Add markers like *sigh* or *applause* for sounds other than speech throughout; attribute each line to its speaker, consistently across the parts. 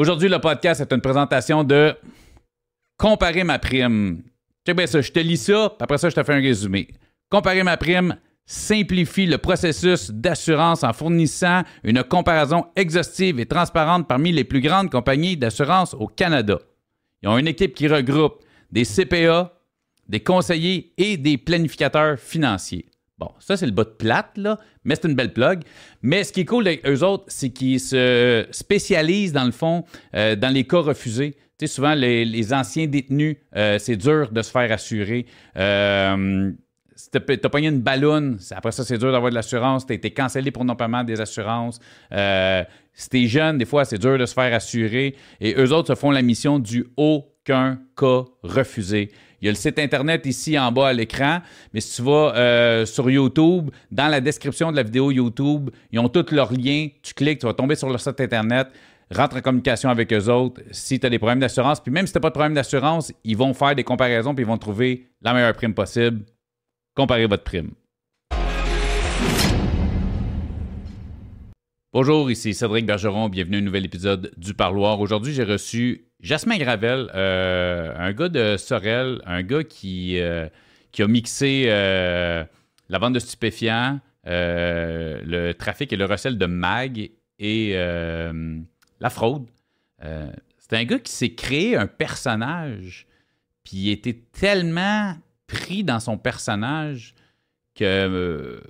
Speaker 1: Aujourd'hui, le podcast est une présentation de Comparer ma prime. Ça, je te lis ça, puis après ça, je te fais un résumé. Comparer ma prime simplifie le processus d'assurance en fournissant une comparaison exhaustive et transparente parmi les plus grandes compagnies d'assurance au Canada. Ils ont une équipe qui regroupe des CPA, des conseillers et des planificateurs financiers. Bon, ça, c'est le bas de plate, là, mais c'est une belle plug. Mais ce qui est cool avec eux autres, c'est qu'ils se spécialisent, dans le fond, euh, dans les cas refusés. Tu sais, souvent, les, anciens détenus, euh, c'est dur de se faire assurer. Euh, si t'as pogné une ballonne, après ça, c'est dur d'avoir de l'assurance. T'as été cancellé pour non-paiement des assurances. Euh, si t'es jeune, des fois, c'est dur de se faire assurer. Et eux autres se font la mission du aucun cas refusé. Il y a le site Internet ici en bas à l'écran, mais si tu vas euh, sur YouTube, dans la description de la vidéo YouTube, ils ont tous leurs liens. Tu cliques, tu vas tomber sur leur site Internet, rentre en communication avec eux autres si tu as des problèmes d'assurance. Puis même si tu n'as pas de problème d'assurance, ils vont faire des comparaisons puis ils vont trouver la meilleure prime possible. Comparez votre prime. Bonjour, ici Cédric Bergeron. Bienvenue à un nouvel épisode du Parloir. Aujourd'hui, j'ai reçu Jasmin Gravel, euh, un gars de Sorel, un gars qui, euh, a mixé euh, la vente de stupéfiants, le trafic et le recel de mag et la fraude. c'est un gars qui s'est créé un personnage, puis il était tellement pris dans son personnage que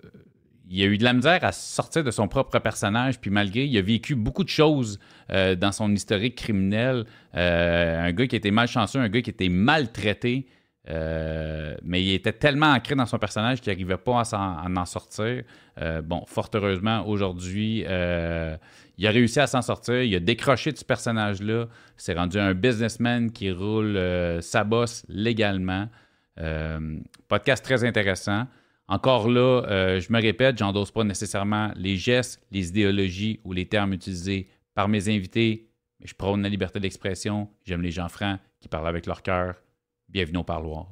Speaker 1: il a eu de la misère à sortir de son propre personnage, puis malgré, il a vécu beaucoup de choses euh, dans son historique criminel. Euh, un gars qui était malchanceux, un gars qui était maltraité, euh, mais il était tellement ancré dans son personnage qu'il n'arrivait pas à, en sortir. bon, fort heureusement, aujourd'hui, il a réussi à s'en sortir. Il a décroché de ce personnage-là. C'est rendu un businessman qui roule sa bosse légalement. podcast très intéressant. Encore là, euh, je me répète, j'endosse pas nécessairement les gestes, les idéologies ou les termes utilisés par mes invités, mais je prône la liberté d'expression. J'aime les gens francs qui parlent avec leur cœur. Bienvenue au parloir.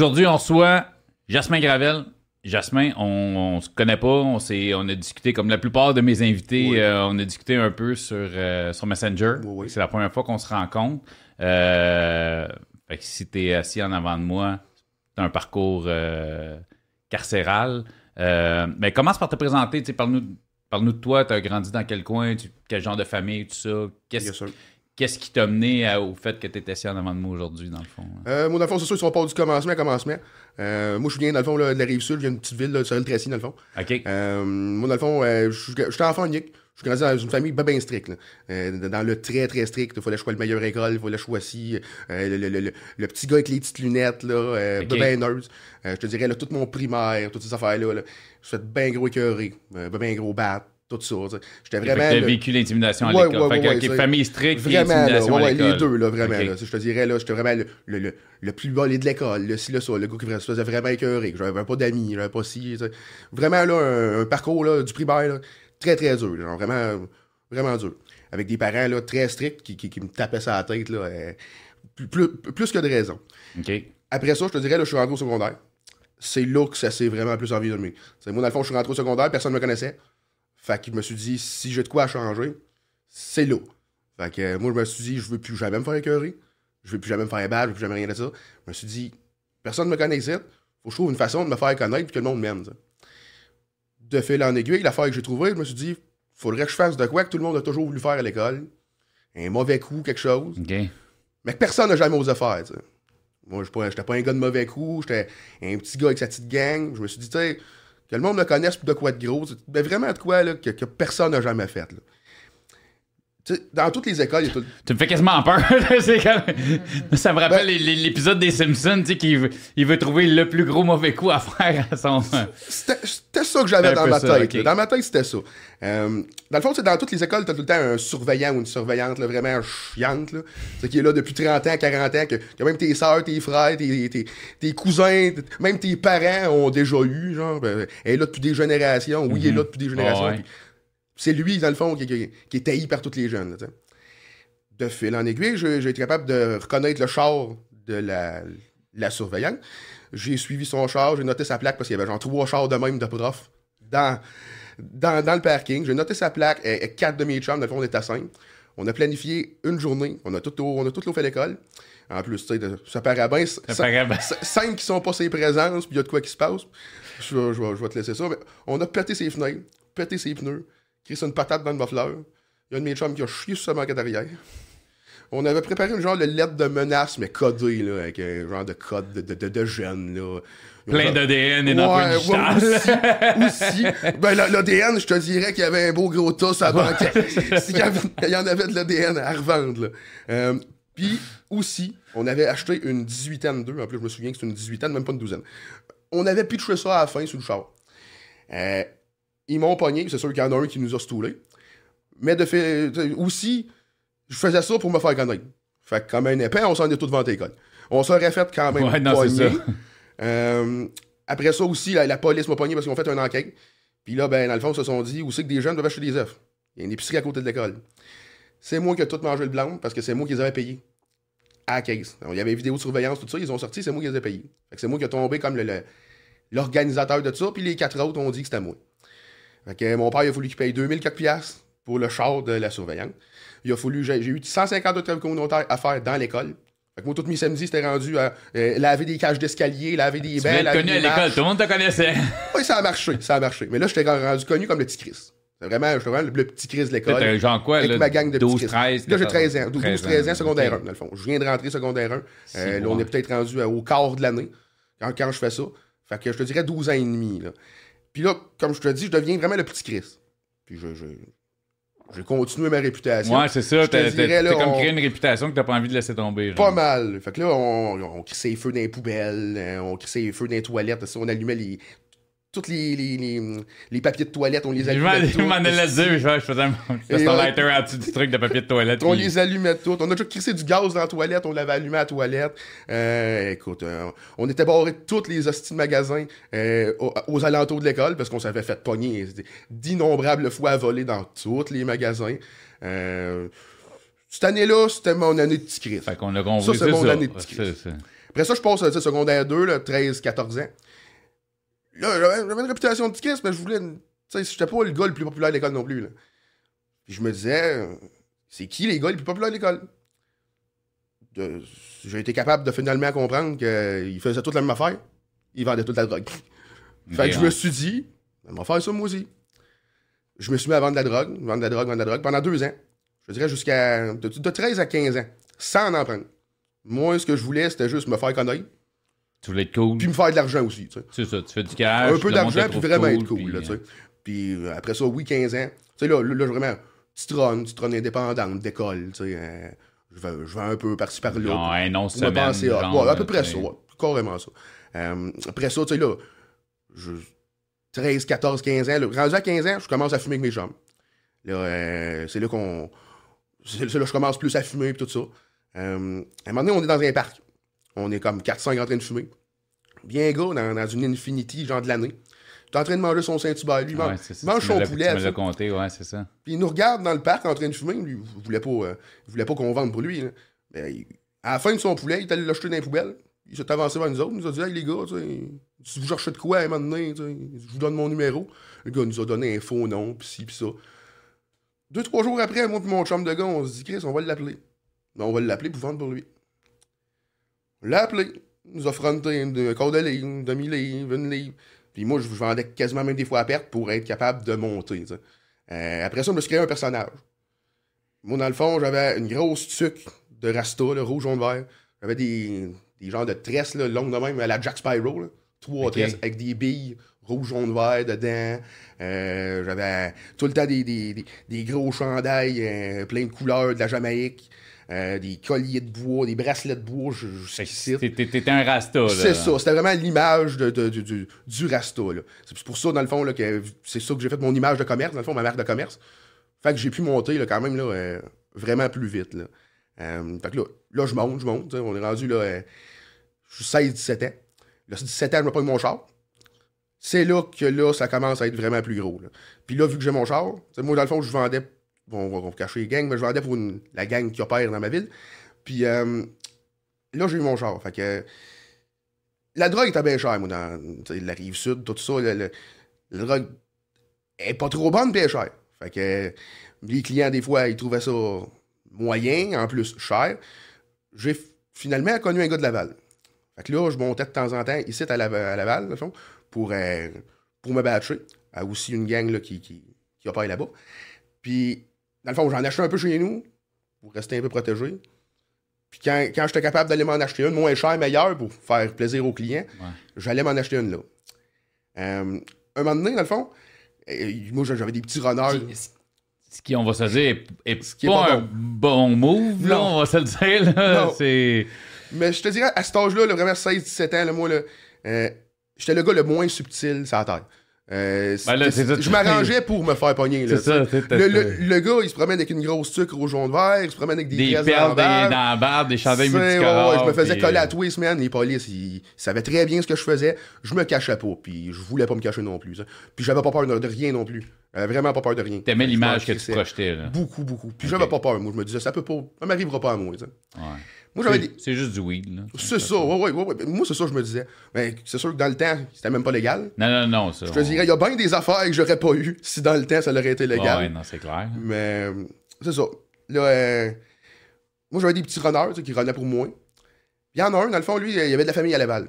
Speaker 1: Aujourd'hui, on reçoit Jasmin Gravel. Jasmin, on, ne se connaît pas, on, on a discuté comme la plupart de mes invités, euh, on a discuté un peu sur, euh, sur Messenger. C'est la première fois qu'on se rencontre. Euh, fait que si tu es assis en avant de moi, tu as un parcours carcéral. mais commence par te présenter, parle-nous parle de toi, tu as grandi dans quel coin, quel genre de famille, tout ça. Qu'est-ce Qu'est-ce qui t'a mené au fait que tu étais assis en avant de moi aujourd'hui, dans le fond? Hein?
Speaker 2: Euh, moi, dans le fond, c'est sûr, ils sont pas du commencement à commencement. Euh, moi, je viens, dans le fond, de la rive sud, je viens d'une petite ville, de Sorel-Tracy, dans le fond.
Speaker 1: OK.
Speaker 2: Euh, moi, dans le fond, j'étais enfant unique. Je suis grandi dans une famille bien stricte. dans le très, très strict. Il fallait choisir le meilleur école, il fallait choisir le, le, le, le, petit gars avec les petites lunettes, là, okay. je te dirais, là, tout mon primaire, toutes ces affaires-là, là, je suis fait bien gros écœuré, bien gros bat tout ça. J'étais vraiment.
Speaker 1: Tu vécu l'intimidation à l'école. Ouais, ouais, fait famille stricte,
Speaker 2: vraiment, intimidation à l'école. les deux, là, vraiment. Là, je te dirais, là, j'étais vraiment le, le, le, plus volé de l'école, le ci, le ça, le gars qui se faisait vraiment écœurer. J'avais pas d'amis, j'avais pas si. Vraiment, là, un, parcours là, du primaire, là, très, très dur. Genre, vraiment, vraiment dur. Avec des parents là, très stricts qui, qui, qui me tapaient ça à la tête, là, euh, plus, plus, que de raison.
Speaker 1: Okay.
Speaker 2: Après ça, je te dirais, là, je suis rentré au secondaire. C'est là que ça s'est vraiment plus envie de moi. moi, dans le fond, je suis rentré au secondaire, personne ne me connaissait. Fait que je me suis dit, si j'ai de quoi changer, c'est là. Fait que moi, je me suis dit, je veux plus jamais me faire écœurer. Je veux plus jamais me faire battre, je veux plus jamais rien de ça. Je me suis dit, personne ne me connaît ici. Faut que je trouve une façon de me faire connaître et que le monde m'aime. De fil en aiguille, l'affaire que j'ai trouvée, je me suis dit, faudrait que je fasse de quoi que tout le monde a toujours voulu faire à l'école. Un mauvais coup, quelque chose. Mais que personne n'a jamais osé faire. Moi, je n'étais pas un gars de mauvais coup, j'étais un petit gars avec sa petite gang. Je me suis dit, tu sais, que le monde me connaisse de quoi de gros. Ben vraiment de quoi là, que, personne n'a jamais fait. Sais, dans toutes les écoles, il y a tout-
Speaker 1: Tu me fais quasiment peur. *laughs* Comme- Ça me rappelle
Speaker 2: Ben-
Speaker 1: l'épisode des Simpsons, tu sais, qu'il veut, il veut trouver le plus gros mauvais coup à faire à son.
Speaker 2: C'était c'était ça que j'avais dans ma
Speaker 1: ça,
Speaker 2: tête. Dans ma tête, c'était ça. Euh, dans le fond, c'est dans toutes les écoles, t'as tout le temps un surveillant ou une surveillante là, vraiment chiante, là. Qui est là depuis 30 ans, 40 ans, que, que même tes soeurs, tes frères, tes, tes, tes cousins, même tes parents ont déjà eu, genre. ben, elle est là depuis des générations. Oui, il est là depuis des générations.
Speaker 1: Ouais.
Speaker 2: C'est lui, dans le fond, qui, qui- qui est tailli par tous les jeunes. là. De fil en aiguille, j'ai été capable de reconnaître le char de la, la surveillante. J'ai suivi son char, j'ai noté sa plaque parce qu'il y avait genre trois chars de même de prof dans, dans, dans le parking. J'ai noté sa plaque, et, et quatre de mes chums, dans le fond, on était à cinq. On a planifié une journée, on a tout, on a tout fait l'école. En plus, tu sais, ça paraît bien. Cinq qui sont pas ses présences, puis il y a de quoi qui se passe. Je je vais te laisser ça. Mais on a pété ses fenêtres, pété ses pneus, crissé une patate dans le muffler. Il y a un de mes chums qui a chié sur sa banquette arrière. On avait préparé une genre de lettre de menace, mais codée, là, avec un genre de code de, de, de, là.
Speaker 1: Plein d'ADN et
Speaker 2: Ouais, ouais, aussi, aussi. Ben, la- l'ADN, je te dirais qu'il y avait un beau gros tas à banquette. Il y en avait de l'ADN à revendre, là. Euh, Puis, aussi, on avait acheté une 18 2 En plus, je me souviens que c'était une 18 même pas une douzaine. On avait pitché ça à la fin sous le char. Euh, ils m'ont pogné, c'est sûr qu'il y en a un qui nous a stoulé. Mais de fait, aussi, je faisais ça pour me faire connaître. Fait que comme un épais, on s'en est tous devant l'école. On s'aurait fait quand même
Speaker 1: Ouais, non, c'est
Speaker 2: pogner.
Speaker 1: ça. *laughs*
Speaker 2: Euh, après ça aussi, la, la police m'a pogné parce qu'ils ont fait une enquête. Puis là, ben, dans le fond, ils se sont dit où c'est que des jeunes doivent acheter des œufs? Il y a une épicerie à côté de l'école. C'est moi qui ai tout mangé le blanc parce que c'est moi qui les avais payés. À la caisse. Il y avait vidéo de surveillance, tout ça, ils ont sorti, c'est moi qui les ai payés. Fait que c'est moi qui ai tombé comme le- le- l'organisateur de tout ça, puis les quatre autres ont dit que c'était moi. Fait que mon père, il a fallu qu'il paye 2004 piastres pour le char de la surveillance. Il a fallu, j'ai j'ai eu 150 autres travaux communautaires à faire dans l'école. Fait que moi, tous mes samedis, c'était rendu à euh, laver des cages d'escalier, laver des
Speaker 1: Tu
Speaker 2: bains,
Speaker 1: être
Speaker 2: laver
Speaker 1: connu à l'école, tout le monde te connaissait. *laughs*
Speaker 2: Oui, ça a marché, ça a marché. Mais là, j'étais rendu connu comme le petit Chris. C'est vraiment, j'étais vraiment le, le petit Chris de l'école.
Speaker 1: Genre quoi,
Speaker 2: Avec
Speaker 1: là?
Speaker 2: ma gang de
Speaker 1: 12,
Speaker 2: petits Chris.
Speaker 1: 13,
Speaker 2: Là, j'ai
Speaker 1: 14,
Speaker 2: 13 ans. 12, 13 ans, secondaire 1,
Speaker 1: ok.
Speaker 2: dans le fond. Je viens de rentrer secondaire 1.
Speaker 1: Si,
Speaker 2: Euh, là, on est peut-être rendu au quart de l'année quand, quand je fais ça. Fait que je te dirais 12 ans et demi. Là. Puis là, comme je te dis, je deviens vraiment le petit Chris. Puis je, je, j'ai continué ma réputation.
Speaker 1: Ouais, c'est ça.
Speaker 2: Je
Speaker 1: T'as comme créé une réputation que t'as pas envie de laisser tomber. genre.
Speaker 2: Pas mal. Fait que là, on, on crissait les feux dans les poubelles, euh, on crissait les feux dans les toilettes, on allumait les. Tous les, les, les, les papiers de toilette, on les allumait.
Speaker 1: je m'en
Speaker 2: tous.
Speaker 1: allais dire, je faisais un- lighter en dessous du truc de papier de toilette.
Speaker 2: On
Speaker 1: puis-
Speaker 2: les allumait toutes. On a déjà crissé du gaz dans la toilette, on l'avait allumé à la toilette. Euh, écoute, euh, on était barré de tous les hosties de magasins euh, aux, aux alentours de l'école parce qu'on s'avait fait pogner d'innombrables fois à voler dans tous les magasins. Cette année-là, c'était mon année de petit Christ.
Speaker 1: Fait qu'on a compris.
Speaker 2: Ça, c'est mon année de petit Après ça, je passe à secondaire 2, là, 13, 14 ans. Là, j'avais une réputation de Christ, mais je voulais. Tu sais, j'étais pas le gars le plus populaire de l'école non plus. Là. Puis je me disais, euh, c'est qui les gars les plus populaires de l'école? J'ai été capable de finalement comprendre qu'ils faisaient toute la même affaire. Ils vendaient toute la drogue. Fait que je me suis dit, on va faire ça moi aussi. Je me suis mis à vendre de la drogue, vendre de la drogue, vendre de la drogue pendant deux ans. Je dirais jusqu'à. De, de 13 à 15 ans. Sans en prendre. Moi, ce que je voulais, c'était juste me faire connaître.
Speaker 1: Tu voulais être cool.
Speaker 2: Puis me faire de l'argent aussi, tu sais.
Speaker 1: C'est ça, tu fais du cash.
Speaker 2: un peu d'argent, puis vraiment être cool,
Speaker 1: puis,
Speaker 2: là, tu
Speaker 1: euh,
Speaker 2: sais. Puis euh, après ça, oui, 15 ans. Tu sais, là, là, vraiment, petite run, petite run indépendante d'école, tu sais. euh, je, vais, je vais un peu par-ci, par-là.
Speaker 1: Non
Speaker 2: On va
Speaker 1: semaine.
Speaker 2: penser, ah,
Speaker 1: genre,
Speaker 2: ouais, à peu près ça, ouais, carrément ça. Euh, après ça, tu sais, là, je, 13, 14, 15 ans, là, rendu à 15 ans, je commence à fumer avec mes chums. Là, euh, c'est là qu'on. C'est c'est là que je commence plus à fumer et tout ça. Euh, à un moment donné, on est dans un parc. On est comme 4-5 en train de fumer. Bien gars, dans, dans une Infinity, genre de l'année. Tu en train de manger son Saint-Hubert. Lui,
Speaker 1: Ouais,
Speaker 2: mange, son poulet.
Speaker 1: Tu me compté, ouais, c'est ça.
Speaker 2: Puis il nous regarde dans le parc en train de fumer. Lui, il voulait pas, euh, il voulait pas qu'on vende pour lui. là. Mais il- à la fin de son poulet, il est allé l'acheter dans les poubelles. Il s'est avancé vers nous autres. Il nous a dit Hey les gars, si vous cherchez de quoi à un moment donné, je vous donne mon numéro. Le gars nous a donné un faux nom, pis ci, pis ça. Deux, trois jours après, moi et mon chum de gars, on se dit Chris, on va l'appeler. Ben, on va l'appeler pour vendre pour lui. L'a appelé. Nous fronté un quart de livre, une demi-livre, une livre. Puis moi, je vendais quasiment même des fois à perte pour être capable de monter. Euh, après ça, je me suis créé un personnage. Moi, dans le fond, j'avais une grosse tuque de Rasta, là, rouge, jaune, vert. J'avais des, des genres de tresses là, longues de même à la Jack Spyro. Là. Trois
Speaker 1: Ok.
Speaker 2: tresses avec des billes rouge, jaune, vert dedans. Euh, j'avais tout le temps des, des, des, des gros chandails euh, plein de couleurs de la Jamaïque. Euh, des colliers de bois, des bracelets de bois jusqu'ici.
Speaker 1: T'étais un rasta, là.
Speaker 2: C'est ça, c'était vraiment l'image de, de- de- du, du rasta, là. C'est pour ça, dans le fond, là, que c'est ça que j'ai fait mon image de commerce, dans le fond, ma marque de commerce. Fait que j'ai pu monter, là, quand même, là, euh, vraiment plus vite, là. Euh, fait que là, là, je monte, je monte, sais, on est rendu, là, je suis 16-17 ans. Là, c'est 17 ans, je me pogne mon char. C'est là que, là, ça commence à être vraiment plus gros, là. Puis là, vu que j'ai mon char, sais, moi, dans le fond, je vendais, on va, on cacher les gangs, mais je vendais pour la gang qui opère dans ma ville. Puis euh, là, j'ai eu mon char. Que la drogue était bien chère, moi, dans la rive sud, tout ça. la drogue est pas trop bonne, bien chère. Fait que les clients, des fois, ils trouvaient ça moyen, en plus cher. J'ai finalement connu un gars de Laval. Fait que là, je montais de temps en temps ici à, Laval, à Laval, le fond, pour, euh, pour me batcher. A aussi une gang là, qui, qui, qui opère là-bas. Puis, dans le fond, j'en achetais un peu chez nous pour rester un peu protégé. Puis quand, quand j'étais capable d'aller m'en acheter une, moins cher, meilleur, pour faire plaisir aux clients,
Speaker 1: Ouais.
Speaker 2: j'allais m'en acheter une là. Euh, un moment donné, dans le fond, euh, moi j'avais des petits runners.
Speaker 1: Ce- qui, on va se dire, est, est
Speaker 2: Ce qui est
Speaker 1: pas,
Speaker 2: pas
Speaker 1: un bon move, là, on va se le dire. Là.
Speaker 2: Mais je te dirais, à cet âge-là, là, vraiment 16-17 ans, là, moi, là, euh, j'étais le gars le moins subtil sur la terre. Euh,
Speaker 1: Ben là,
Speaker 2: je m'arrangeais pour me faire pogner. là,
Speaker 1: ça,
Speaker 2: Le, le- le gars, il se promène avec une grosse sucre au jaune vert, il se promène avec des,
Speaker 1: Des perles dans la barbe, des chandails multicolores.
Speaker 2: ouais, je me faisais
Speaker 1: puis,
Speaker 2: coller à
Speaker 1: euh,
Speaker 2: tous les semaines. Les polices, ils, ils savaient très bien ce que je faisais. Je me cachais pas, puis je voulais pas me cacher non plus. ça. Puis j'avais pas peur de, rien non plus. J'avais vraiment pas peur de rien.
Speaker 1: T'aimais l'image que tu projetais. Là.
Speaker 2: Beaucoup, beaucoup. Puis j'avais pas peur. Moi, je me disais, ça peut pas. Ça m'arrivera pas à moi.
Speaker 1: Ouais.
Speaker 2: Moi, j'avais
Speaker 1: C'est,
Speaker 2: des.
Speaker 1: c'est juste du weed. Là.
Speaker 2: C'est ça, ouais, ouais, ouais, ouais. Moi, c'est ça je me disais. Mais c'est sûr que dans le temps, c'était même pas légal.
Speaker 1: Non, non, non. Ça,
Speaker 2: Je te dirais, il y a bien des affaires que j'aurais pas eu si dans le temps, ça aurait été légal.
Speaker 1: Ouais, non, c'est clair.
Speaker 2: Mais c'est ça. Là, euh, moi, j'avais des petits runners qui runnaient pour moi. Il y en a un, dans le fond, lui, il y avait de la famille à Laval.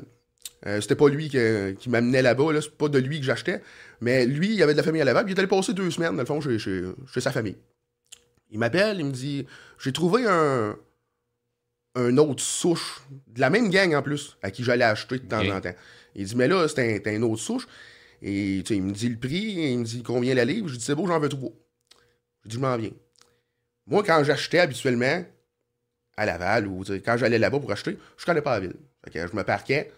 Speaker 2: Euh, c'était pas lui que- qui m'amenait là-bas, là, c'est pas de lui que j'achetais. Mais lui, il avait de la famille à Laval, puis il est allé passer deux semaines, dans le fond, chez, chez- chez sa famille. Il m'appelle, il me dit J'ai trouvé un, un autre souche, de la même gang en plus, à qui j'allais acheter de temps en temps. Il dit Mais là, c'est un, autre souche. Et tu sais, il me dit le prix, il me dit combien la livre. Je dis C'est beau, j'en veux trois. Je dis Je m'en viens. Moi, quand j'achetais habituellement à Laval ou quand j'allais là-bas pour acheter, je connais pas la ville. Fait que je me parquais.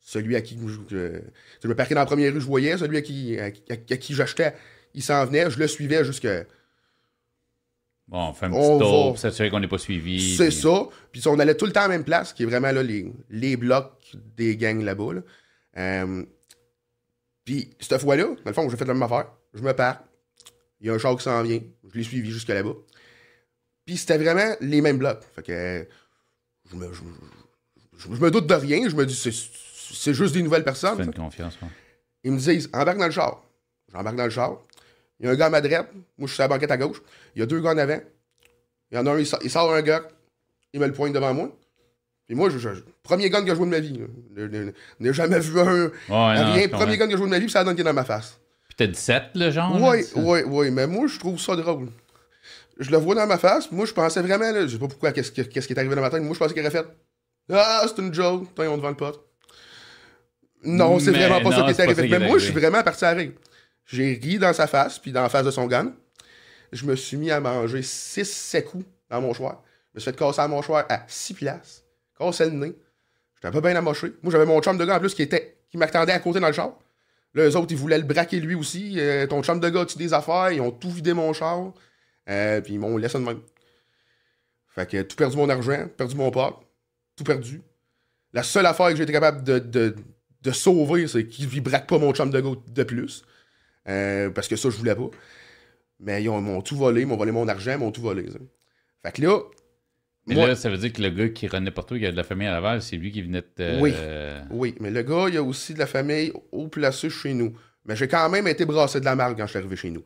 Speaker 2: Celui à qui je, me parquais dans la première rue, je voyais. Celui à qui, à, à- à qui j'achetais, il s'en venait. Je le suivais jusqu'à.
Speaker 1: Bon, on fait un
Speaker 2: On
Speaker 1: petit tour
Speaker 2: va-
Speaker 1: pour s'assurer qu'on n'est pas suivi.
Speaker 2: C'est
Speaker 1: puis-
Speaker 2: ça. Puis on allait tout le temps à la même place, qui est vraiment là, les, les blocs des gangs là-bas. là. Euh, puis cette fois-là, dans le fond, j'ai fait la même affaire. Je me pars. Il y a un char qui s'en vient. Je l'ai suivi jusqu'à là-bas. Puis c'était vraiment les mêmes blocs. Fait que je me, je, je- je me doute de rien. Je me dis, c'est, juste des nouvelles personnes.
Speaker 1: fais
Speaker 2: ça.
Speaker 1: une confiance. ouais.
Speaker 2: Ils me disent, embarque dans le char. J'embarque dans le char. Il y a un gars à ma droite. Moi, je suis sur la banquette à gauche. Il y a deux gars en avant. Il y en a un, il sort, il sort un gars. Il me le pointe devant moi. Puis moi, je, je- premier gun que je vois de ma vie. Je n'ai jamais vu un.
Speaker 1: Ouais,
Speaker 2: rien. Premier gun que je vois de ma vie, puis ça a donné dans ma face.
Speaker 1: Puis t'as 17, le genre?
Speaker 2: Oui, oui, oui. Mais moi, je trouve ça drôle. Je le vois dans ma face. Moi, je pensais vraiment, là, je sais pas pourquoi, qu'est-ce que- qu'est-ce qui est arrivé dans ma tête. mais Moi, je pensais qu'il aurait fait Ah, c'est une joke. Tiens, on te vend le pote. Non, c'est vraiment pas ça qui est arrivé. Mais moi, je suis vraiment parti à rire. J'ai ri dans sa face, puis dans la face de son gun. Je me suis mis à manger 6 7 coups dans mon mouchoir. Je me suis fait casser la mouchoir à 6 places. Casser le nez. J'étais un peu bien amoché. Moi, j'avais mon chum de gars en plus qui était qui m'attendait à côté dans le char. Là, eux autres, ils voulaient le braquer lui aussi. Euh, ton chum de gars, tu des affaires. Ils ont tout vidé mon char. Euh, puis ils m'ont laissé de même. Fait que tout perdu mon argent, perdu mon pote, tout perdu. La seule affaire que j'ai été capable de, de, de sauver, c'est qu'ils ne braquent pas mon chum de gars de plus. Euh, parce que ça, je voulais pas. Mais ils ont- m'ont tout volé, ils m'ont volé mon argent, ils m'ont tout volé. ça. Fait que là.
Speaker 1: Mais
Speaker 2: moi-
Speaker 1: là, ça veut dire que le gars qui renaît partout, qui a de la famille à Laval, c'est lui qui venait de. te-
Speaker 2: Oui.
Speaker 1: euh,
Speaker 2: Oui, mais le gars, il a aussi de la famille haut placé chez nous. Mais j'ai quand même été brassé de la marque quand je suis arrivé chez nous.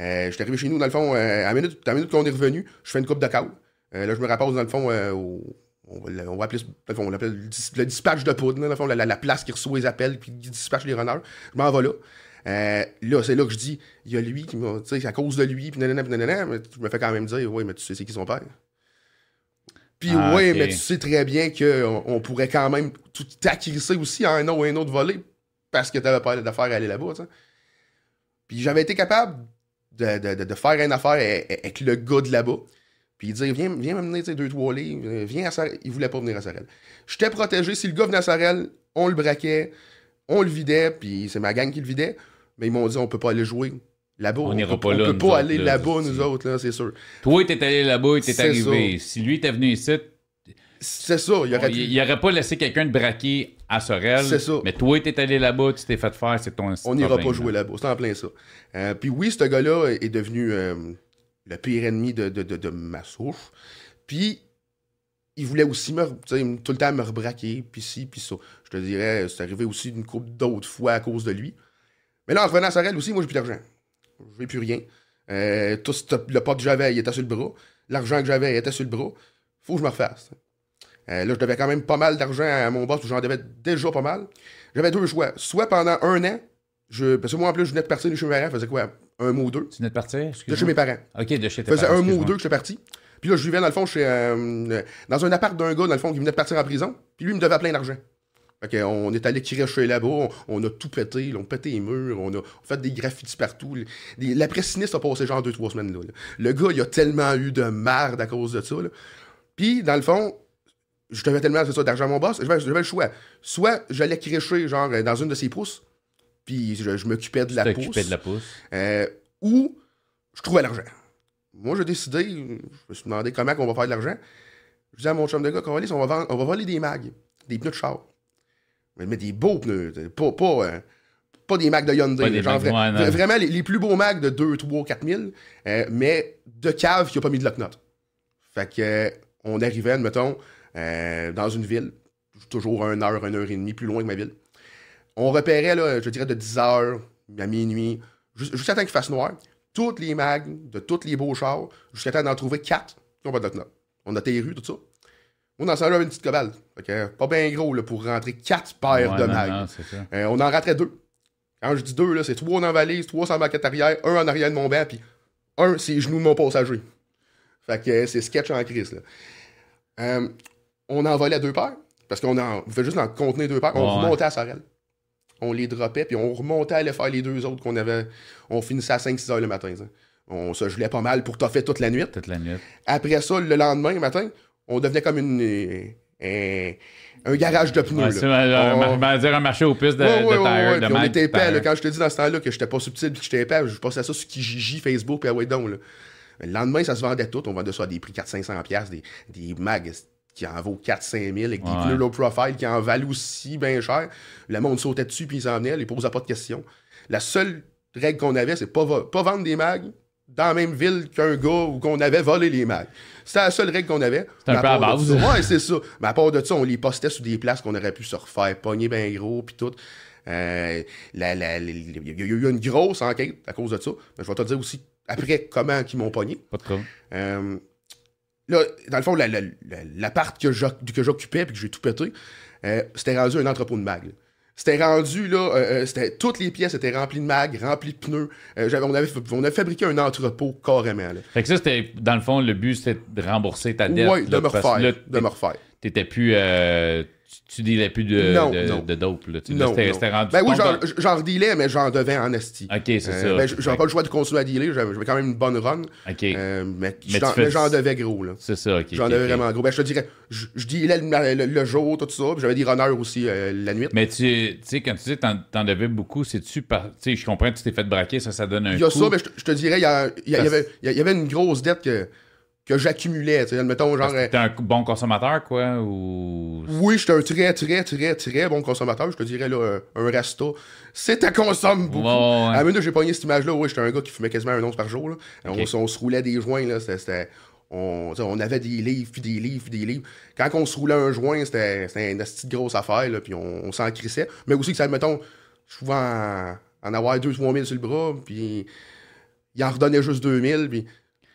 Speaker 2: Euh, je suis arrivé chez nous, dans le fond, euh, à la minute, à la minute qu'on est revenu, je fais une coupe de câble. Euh, là, je me rapporte, dans le fond, euh, au- on, va, on va appeler, on l'appelle le, dis- le dispatch de poudre, dans le fond, la, la- la place qui reçoit les appels puis qui dispatche les runners. Je m'en vais là. Euh, là, c'est là que je dis, il y a lui qui m'a, tu sais, c'est à cause de lui, puis nanana, puis nanana, mais je me fais quand même dire, oui, mais tu sais, c'est qui son père? Puis
Speaker 1: Ah,
Speaker 2: oui, mais tu sais très bien qu'on on pourrait quand même tout t'acquérir aussi à un ou un autre volé parce que t'avais pas d'affaires à aller là-bas, tu sais. Puis j'avais été capable de, de- de- de faire une affaire avec le gars de là-bas. Puis il disait, viens, viens m'amener deux, trois livres, euh, viens à Sorel. Il voulait pas venir à Sorel. J'étais protégé. Si le gars venait à Sorel, on le braquait, on le vidait, puis c'est ma gang qui le vidait. Mais ils m'ont dit, on peut pas aller jouer là-bas.
Speaker 1: On n'ira
Speaker 2: peut,
Speaker 1: pas
Speaker 2: on
Speaker 1: là,
Speaker 2: peut
Speaker 1: nous
Speaker 2: pas
Speaker 1: autres,
Speaker 2: aller
Speaker 1: là,
Speaker 2: là-bas, nous autres, là, c'est sûr.
Speaker 1: Toi, t'es allé là-bas, t'es
Speaker 2: C'est
Speaker 1: arrivé. Si lui était venu ici,
Speaker 2: C'est ça, il aurait pu-
Speaker 1: il n'aurait pas laissé quelqu'un te braquer à Sorel.
Speaker 2: C'est ça.
Speaker 1: Mais toi, t'es allé là-bas, tu t'es fait faire, c'est ton
Speaker 2: On n'ira pas jouer
Speaker 1: là.
Speaker 2: là-bas. C'est en plein ça. Euh, puis oui, ce gars-là est devenu euh, le pire ennemi de, de, de, de ma souche. Puis il voulait aussi me, tout le temps me rebraquer, puis ci, puis ça. Je te dirais, c'est arrivé aussi une couple d'autres fois à cause de lui. Mais là, en revenant à Sorel aussi, moi, j'ai plus d'argent. Je n'ai plus rien. Euh, tout ce- le pot que j'avais, il était sur le bras. L'argent que j'avais, il était sur le bras. Faut que je me refasse. Euh, là, je devais quand même pas mal d'argent à mon boss, j'en devais déjà pas mal. J'avais deux choix. Soit pendant un an, je, parce que moi, en plus, je venais de partir de chez mes parents, faisait quoi, un mois ou deux,
Speaker 1: Tu venais de partir?
Speaker 2: de chez mes parents.
Speaker 1: Ok, de chez tes
Speaker 2: Ça faisait
Speaker 1: parents,
Speaker 2: un mois ou deux que j'étais parti. Puis là, je vivais, dans le fond, chez, euh, dans un appart d'un gars, dans le fond, qui venait de partir en prison. Puis lui, il me devait plein d'argent. Fait on est allé chez là-bas, on, on a tout pété, là, on a pété les murs, on a fait des graffitis partout. Des- L'après-sinistre a passé genre deux, trois semaines là, là. Le gars, il a tellement eu de merde à cause de ça. là. Puis, dans le fond, je devais tellement ça, d'argent à mon boss, j'avais le choix. Soit j'allais crécher genre dans une de ses pousses, puis je, je m'occupais de la pousse.
Speaker 1: de la pousse.
Speaker 2: Euh, ou je trouvais l'argent. Moi, j'ai décidé, je me suis demandé comment on va faire de l'argent. Je disais à mon chum de gars, on va, vendre- on va voler des mags, des pneus de char. Mais, des beaux pneus, pas, pas, euh, pas des mags de Hyundai.
Speaker 1: Pas des
Speaker 2: genre vra-
Speaker 1: ouais,
Speaker 2: vra- vraiment les, les plus beaux mags de 2, 3, 4 000, euh, mais de cave qui a pas mis de lock-nut. Fait que, euh, on arrivait, admettons, euh, dans une ville, toujours une heure, une heure et demie plus loin que ma ville. On repérait, là, je dirais, de 10h à minuit, ju- jusqu'à temps qu'il fasse noir, toutes les mags de tous les beaux chars, jusqu'à temps d'en trouver 4 qui n'ont pas de lock-nut. On a tes rues, tout ça. Moi, dans ce j'avais une petite que, pas bien gros là, pour rentrer 4 paires
Speaker 1: Ouais,
Speaker 2: de
Speaker 1: ça.
Speaker 2: Euh, on en rentrait deux. Quand je dis deux, là, c'est trois la valise, trois la maquette arrière, un en arrière de mon banc, puis un, c'est les genoux de mon passager. Fait que euh, c'est sketch en crise, là. Euh, on en volait deux paires, parce qu'on en, on fait juste en contenir deux paires. On
Speaker 1: Ouais.
Speaker 2: remontait à Sorel. On les dropait, puis on remontait à aller faire les deux autres qu'on avait. On finissait à 5-6 heures le matin. ça. On se gelait pas mal pour toffer toute la nuit.
Speaker 1: Toute la nuit.
Speaker 2: Après ça, le lendemain matin, on devenait comme une, un, un garage de pneus.
Speaker 1: Ouais,
Speaker 2: là. On-
Speaker 1: on va dire un marché aux puces de,
Speaker 2: Ouais, ouais,
Speaker 1: de tire, de
Speaker 2: Puis on était épais, là, quand je te dis dans ce temps-là que j'étais pas subtil puis que j'étais épais, je passais ça sur Kijiji, Facebook, puis ah là. Mais le lendemain, ça se vendait tout. On vendait ça à des prix 400-500$, piastres, des, des mags qui en vaut 4-5 000 avec des pneus low profile qui en valent aussi bien cher. Le monde sautait dessus puis ils s'en venaient, ils posaient pas de questions. La seule règle qu'on avait, c'est pas, pas vendre des mags dans la même ville qu'un gars où qu'on avait volé les mags. C'était la seule règle qu'on avait.
Speaker 1: C'est un peu à base.
Speaker 2: Ouais, c'est ça. Mais à part de ça, on les postait sur des places qu'on aurait pu se refaire pogner bien gros, puis tout. Euh, la- la- la- Il y a eu une grosse enquête à cause de ça. Mais je vais te dire aussi après comment ils m'ont pogné.
Speaker 1: Pas de trouble.
Speaker 2: Euh, là, dans le fond, la- la- la- l'appart que j'oc- que j'occupais puis que j'ai tout pété, euh, c'était rendu un entrepôt de mag. C'était rendu, là, euh, euh, c'était, toutes les pièces étaient remplies de mag, remplies de pneus. Euh, j'avais- on, avait, on avait fabriqué un entrepôt carrément. Là.
Speaker 1: Fait que ça, c'était, dans le fond, le but, c'était de rembourser ta dette.
Speaker 2: Ouais, de me refaire.
Speaker 1: là,
Speaker 2: de me refaire.
Speaker 1: T'étais plus. euh, tu, dealais plus de,
Speaker 2: Non,
Speaker 1: de,
Speaker 2: non.
Speaker 1: de dope. Là. Tu-
Speaker 2: Non,
Speaker 1: c'était, rendu.
Speaker 2: Ben oui, j'en, dealais, mais j'en devais en esti.
Speaker 1: Ok, c'est
Speaker 2: Euh,
Speaker 1: ça.
Speaker 2: ben, j'avais pas le choix de continuer à dealer, j'avais, quand même une bonne run.
Speaker 1: Ok.
Speaker 2: Euh, mais,
Speaker 1: Mais
Speaker 2: j'en,
Speaker 1: fais-
Speaker 2: devais gros, là.
Speaker 1: c'est ça, ok.
Speaker 2: J'en
Speaker 1: ok,
Speaker 2: avais
Speaker 1: ok.
Speaker 2: vraiment gros. Ben, je te dirais, je, je dealais le, le- le jour, tout ça, j'avais des runners aussi euh, la nuit.
Speaker 1: Mais tu sais, quand tu dis t'en, t'en devais beaucoup, c'est-tu par. Tu sais, je comprends que tu t'es fait braquer, ça, ça donne un
Speaker 2: Il y a
Speaker 1: coup.
Speaker 2: ça, mais je, te- je te dirais, il y, a- il y avait, il y avait une grosse dette que, que j'accumulais. Admettons, genre. Euh,
Speaker 1: t'es un bon consommateur, quoi, ou.
Speaker 2: oui, j'étais un très, très, très, très bon consommateur. Je te dirais, là, un, un rasta. C'est à consomme beaucoup.
Speaker 1: Ouais.
Speaker 2: À minute j'ai pogné cette image-là, oui, j'étais un gars qui fumait quasiment un once par jour. là. On, se roulait des joints, là. C'était. c'était- on, on avait des livres, puis des livres, puis des livres. Quand on se roulait un joint, c'était c'était une petite grosse affaire, là, puis on, on s'en crissait. Mais aussi que ça, mettons, je pouvais en, en avoir 2-3 000 sur le bras, puis il en redonnait juste 2 000, puis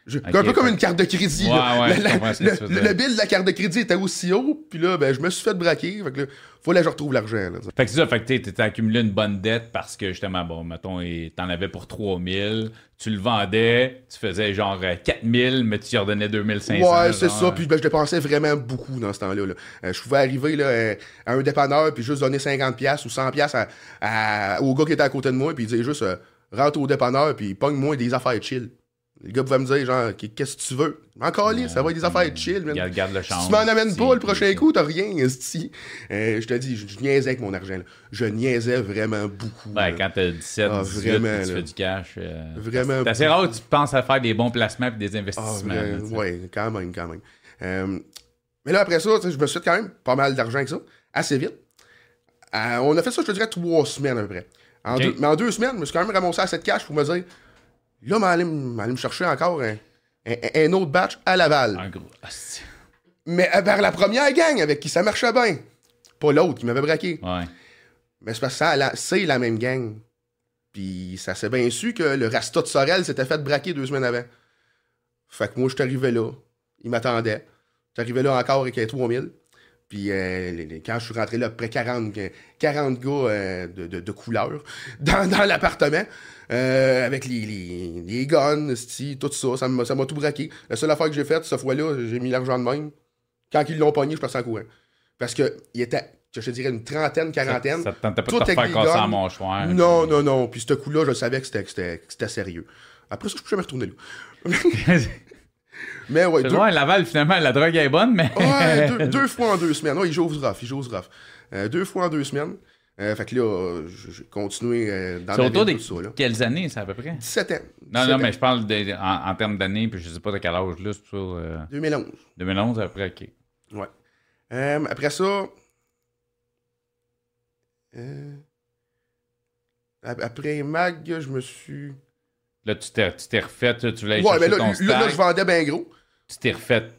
Speaker 2: Je- un peu comme une carte de crédit.
Speaker 1: Ouais,
Speaker 2: là.
Speaker 1: ouais,
Speaker 2: La- la- le, bill de la carte de crédit était aussi haut, puis là, ben, je me suis fait braquer. Fait que là, faut que je retrouve l'argent. là.
Speaker 1: Fait que c'est ça, fait que tu t'étais accumulé une bonne dette parce que justement, bon, mettons, et t'en avais pour 3000, tu le vendais, tu faisais genre euh, 4000, mais tu y redonnais 2500.
Speaker 2: Ouais, c'est ça. Puis ben, je dépensais vraiment beaucoup dans ce temps-là. là. Euh, je pouvais arriver là, euh, à un dépanneur puis juste donner 50$ ou 100$ à, à- au gars qui était à côté de moi, puis il disait juste euh, rentre au dépanneur puis pogne-moi des affaires chill. Le gars pouvait me dire genre qu'est-ce que tu veux? Encore là, ça va être des affaires chill, man.
Speaker 1: Garde, le
Speaker 2: Si tu m'en amènes pas le prochain coup, t'as rien, esti. Euh, je te dis, je, je niaisais avec mon argent. là. Je niaisais vraiment beaucoup.
Speaker 1: Ouais,
Speaker 2: là.
Speaker 1: quand t'as 17,
Speaker 2: Ah,
Speaker 1: 18,
Speaker 2: vraiment,
Speaker 1: tu
Speaker 2: là.
Speaker 1: fais du cash. euh,
Speaker 2: Vraiment
Speaker 1: C'est assez rare que tu penses à faire des bons placements et des
Speaker 2: Ah,
Speaker 1: investissements. tu sais.
Speaker 2: ouais, quand même, quand même. Euh, mais là, après ça, je me suis fait quand même pas mal d'argent avec ça, assez vite. Euh, on a fait ça, je te dirais, trois semaines à peu près. En
Speaker 1: Ok.
Speaker 2: deux- mais en deux semaines, je me suis quand même ramassé à cette cash pour me dire, là, m'en aller, m- m'aller me chercher encore un, un- un autre batch à Laval.
Speaker 1: En gros.
Speaker 2: Mais euh, vers la première gang avec qui ça marchait bien. Pas l'autre qui m'avait braqué.
Speaker 1: Ouais.
Speaker 2: Mais c'est parce que c'est la même gang. Puis ça s'est bien su que le Rasta de Sorel s'était fait braquer deux semaines avant. Fait que moi, je suis arrivé là. Il m'attendait. Je suis arrivé là encore avec un 3000. Puis euh, quand je suis rentré là, près 40, euh, 40 gars euh, de, de, de couleur *laughs* dans, dans l'appartement. euh, avec les, les, les guns, tout ça. Ça m'a ça tout braqué. La seule affaire que j'ai faite, cette fois-là, j'ai mis l'argent de même. Quand ils l'ont pogné, je passais en courant. Parce que il était, je te dirais, une trentaine, quarantaine.
Speaker 1: Ça te tentait pas
Speaker 2: Tout
Speaker 1: de te faire casser
Speaker 2: guns.
Speaker 1: en mâchoire.
Speaker 2: Non, non, non. Puis ce coup-là, je savais que c'était- sérieux. Après ça, je peux jamais retourner là. *laughs* Mais ouais,
Speaker 1: C'est
Speaker 2: deux,
Speaker 1: Laval, finalement, la drogue est bonne, mais.
Speaker 2: ouais, deux, *laughs* deux fois en deux semaines. Ouais, il joue rough, il joue rough. Euh, deux fois en deux semaines. Euh, fait que là, j'ai continué euh, dans
Speaker 1: C'est
Speaker 2: la
Speaker 1: autour
Speaker 2: ville,
Speaker 1: de
Speaker 2: tout ça, là.
Speaker 1: quelles années, ça, à peu près?
Speaker 2: 17 ans.
Speaker 1: Non,
Speaker 2: 17
Speaker 1: non,
Speaker 2: ans.
Speaker 1: mais je parle de- en, en termes d'années, puis je sais pas de quel âge, là, c'est ça. euh,
Speaker 2: 2011.
Speaker 1: 2011, après, ok.
Speaker 2: Ouais. Euh, après ça. euh, ap- après Mag, je me suis.
Speaker 1: Là, tu t'es, refait, tu voulais
Speaker 2: Ouais, mais là,
Speaker 1: ton
Speaker 2: là, je vendais bien gros.
Speaker 1: Tu t'es refait.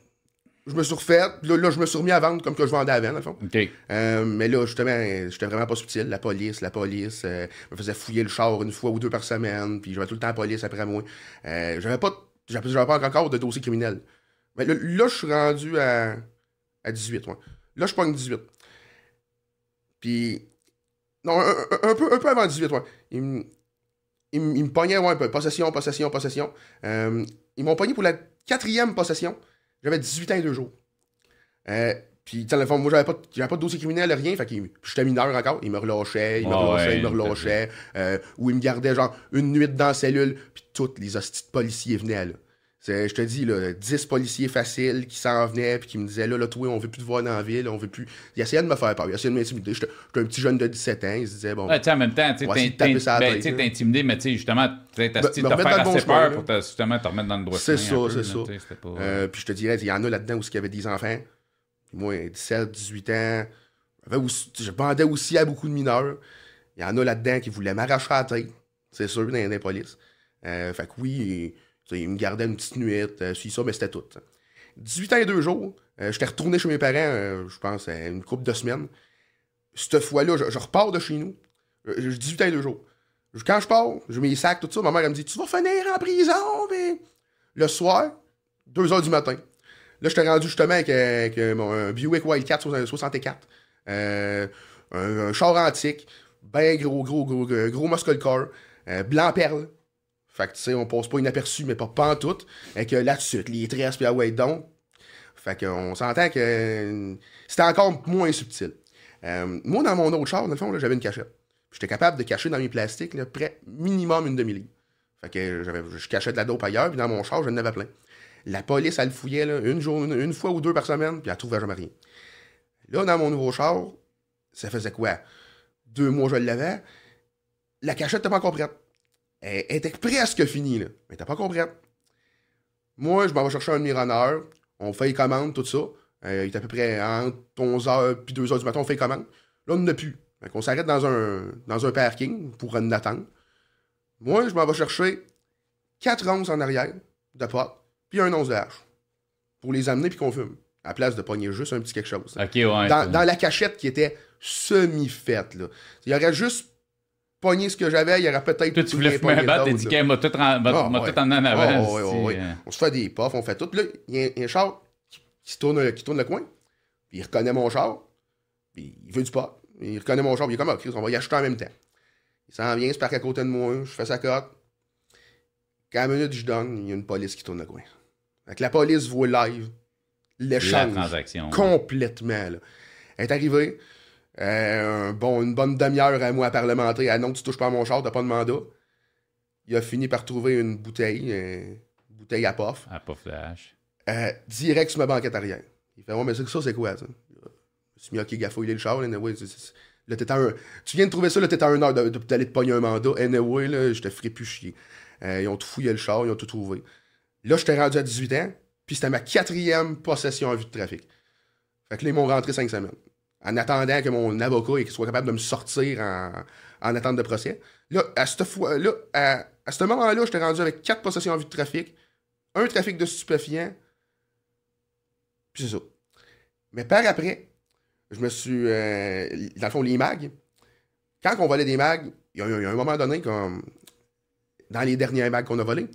Speaker 2: Je me suis refait. Là, là, je me suis remis à vendre comme que je vendais avant, dans le fond.
Speaker 1: OK.
Speaker 2: Euh, mais là, justement, j'étais vraiment pas subtil. La police, la police euh, me faisait fouiller le char une fois ou deux par semaine, puis j'avais tout le temps la police après moi. Euh, j'avais pas, j'avais pas encore de dossier criminel. Mais là, là, je suis rendu à, à 18, ouais. Là, je pogne 18. Puis, non, un, un- un peu, un peu avant 18, ouais. Ils me pognaient, ouais, un peu. Possession, possession, possession. Euh, ils m'ont pogné pour la quatrième possession. J'avais 18 ans et deux jours. Euh, puis, dans le fond, moi, j'avais pas, de- j'avais pas de dossier criminel, rien. Fait qu'ils- j'étais mineur encore. Ils me relâchaient, ils me
Speaker 1: Ouais,
Speaker 2: relâchaient,
Speaker 1: ouais,
Speaker 2: ils me relâchaient. Euh, ou ils me gardaient, genre, une nuit dans la cellule. Puis, tous les hosties de policiers venaient, là. C'est- Je te dis, là, 10 policiers faciles qui s'en venaient, puis qui me disaient, là, là, toi, on veut plus te voir dans la ville, on veut plus. Ils essayaient de me faire peur, ils essayaient de m'intimider. J'étais un petit jeune de 17 ans, ils se disaient, bon.
Speaker 1: Ouais, en même temps, tu
Speaker 2: à
Speaker 1: ben, t'es intimidé, mais tu sais, justement, t'as
Speaker 2: me
Speaker 1: de te
Speaker 2: remettre
Speaker 1: faire assez peur
Speaker 2: là.
Speaker 1: pour te- justement te remettre dans le droit
Speaker 2: C'est ça, c'est ça.
Speaker 1: pas,
Speaker 2: Euh, puis je te dirais, il y en a là-dedans où il y avait des enfants. Moi, 17, 18 ans. Aussi- Je bandais aussi à beaucoup de mineurs. Il y en a là-dedans qui voulaient m'arracher la tête. C'est sûr, dans les polices. Euh, fait que oui, tu sais, ils me gardaient une petite nuit, euh, si ça, mais c'était tout. 18 ans et deux jours. euh, J'étais retourné chez mes parents, euh, je pense, une couple de semaines. Cette fois-là, je, repars de chez nous. Euh, J'ai 18 ans et deux jours. Quand je pars, je mets les sacs, tout ça. Ma mère, elle me dit Tu vas finir en prison, mais. Le soir, 2 h du matin. Là, j'étais rendu justement avec, euh, euh, mon- un Buick Wildcat 64. Euh, un, un char antique. Ben gros, gros, gros, gros, gros muscle car. euh, blanc perle. Fait que, tu sais, on passe pas inaperçu, mais pas pantoute. Avec euh, là-dessus, les tresses, puis ah ouais, donc. Fait qu'on s'entend que c'était encore moins subtil. Euh, moi, dans mon autre char, dans le fond, j'avais une cachette. J'étais capable de cacher dans mes plastiques, près minimum une demi-livre. Fait que je cachais de la dope ailleurs, puis dans mon char, j'en avais plein. La police, elle le fouillait là, une, jour, une, une fois ou deux par semaine, puis elle trouvait jamais rien. Là, dans mon nouveau char, ça faisait quoi? Deux mois, je l'avais. La cachette n'était pas encore prête. Elle, elle était presque finie, là. Mais était pas prête. Moi, je m'en vais chercher un mironneur. On fait les commandes, tout ça. Euh, il est à peu près entre 11h puis 2h du matin, on fait les commandes. Là, on n'en a plus. Fait qu'on s'arrête dans un, dans un parking pour en attendre. Moi, je m'en vais chercher 4 onces en arrière de pot, puis un once de hache. Pour les amener puis qu'on fume. À la place de pogner juste un petit quelque chose.
Speaker 1: Ouais.
Speaker 2: Dans, dans la cachette qui était semi-faite, là. Il y aurait juste pogné ce que j'avais, il aurait peut-être.
Speaker 1: Toi, tu voulais fumer un bat, t'as dit qu'il m'a tout en avant.
Speaker 2: On se fait des puffs, on fait tout. Là, il y, a un char qui, tourne, qui tourne le coin, puis il reconnaît mon char, puis il veut du pot. Il reconnaît mon char, puis il est comme, ah, on va y acheter en même temps. Il s'en vient, il se parque à côté de moi, je fais sa cote. Quand la minute je donne, il y a une police qui tourne le coin. Fait la police voit live l'échange complètement. Là. Elle est arrivée, euh, bon, une bonne demi-heure à moi à parlementer. Ah non, tu touches pas à mon char, t'as pas de mandat. Il a fini par trouver une bouteille, une bouteille à pof.
Speaker 1: À pof flash.
Speaker 2: Euh, direct sur ma banquette arrière. Il fait, ouais, mais ça, c'est quoi, ça? Je me suis mis, ok, gaffe, il est le char. Anyway, un... Tu viens de trouver ça, là, t'étais à une heure d'aller te pogner un mandat. Anyway, là, je te ferais plus chier. Euh, ils ont tout fouillé le char, ils ont tout trouvé. Là, j'étais rendu à 18 ans, puis c'était ma quatrième possession en vue de trafic. Fait que là, ils m'ont rentré cinq semaines en attendant que mon avocat soit capable de me sortir en, en attente de procès. Là, à ce moment-là, j'étais rendu avec quatre possessions en vue de trafic, un trafic de stupéfiants, puis c'est ça. Mais par après, je me suis. Euh, dans le fond, les mags, quand on volait des mags, il y, a, un moment donné, comme dans les derniers mags qu'on a volés,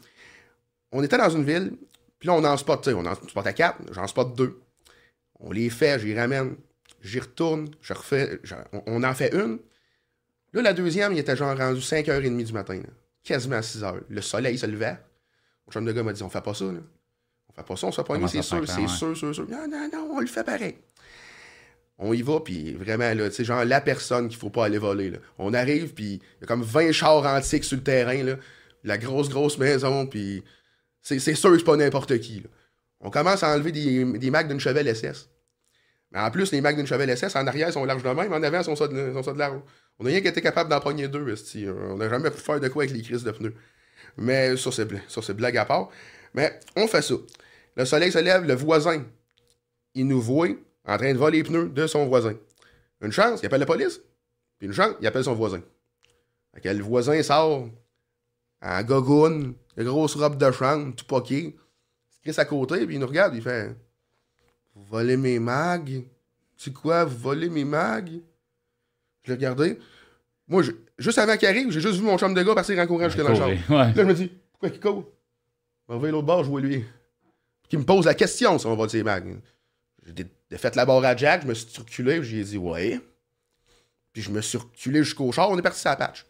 Speaker 2: on était dans une ville, puis là, on en spot, on en spot à quatre, j'en spot deux. On les fait, j'y ramène j'y retourne, je refais, on, en fait une. Là, la deuxième, il était genre rendu 5h30 du matin, quasiment à 6h. Le soleil se levait. Mon chum de gars m'a dit On fait pas ça, là. On fait pas ça, on se fait pas c'est sûr, c'est sûr, sûr, sûr. Non, non, non, on le fait pareil. On y va, puis vraiment, là, tu sais, genre la personne qu'il faut pas aller voler. Là. On arrive, puis il y a comme 20 chars antiques sur le terrain, là. La grosse, grosse maison, puis c'est sûr que c'est pas n'importe qui, là. On commence à enlever des, des mags d'une Chevelle SS. Mais en plus, les Mac d'une Chevelle SS, en arrière, sont larges de même, en avant, sont ça de, sont ça de large. On n'a rien qui été capable d'en pogner deux, On n'a jamais pu faire de quoi avec les crises de pneus. Mais ça, c'est blague à part. Mais on fait ça. Le soleil se lève, le voisin, il nous voit en train de voler les pneus de son voisin. Une chance, il appelle la police. Puis une chance, il appelle son voisin. Le voisin sort en gogoune, une grosse robe de chambre, tout poqué. Il se à côté, puis il nous regarde, il fait vous volez mes mags? C'est quoi, vous volez mes mags? Je l'ai regardé. Moi, juste avant qu'il arrive, j'ai juste vu mon chambre de gars passer en courant jusqu'à dans la chambre. Là, je me dis, pourquoi il court? On va l'autre bord, je vois lui. Il me pose la question si on vole ses mags. J'ai fait la barre à Jack, je me suis reculé, j'ai dit, ouais. Puis je me suis reculé jusqu'au char, on est parti sur la patch.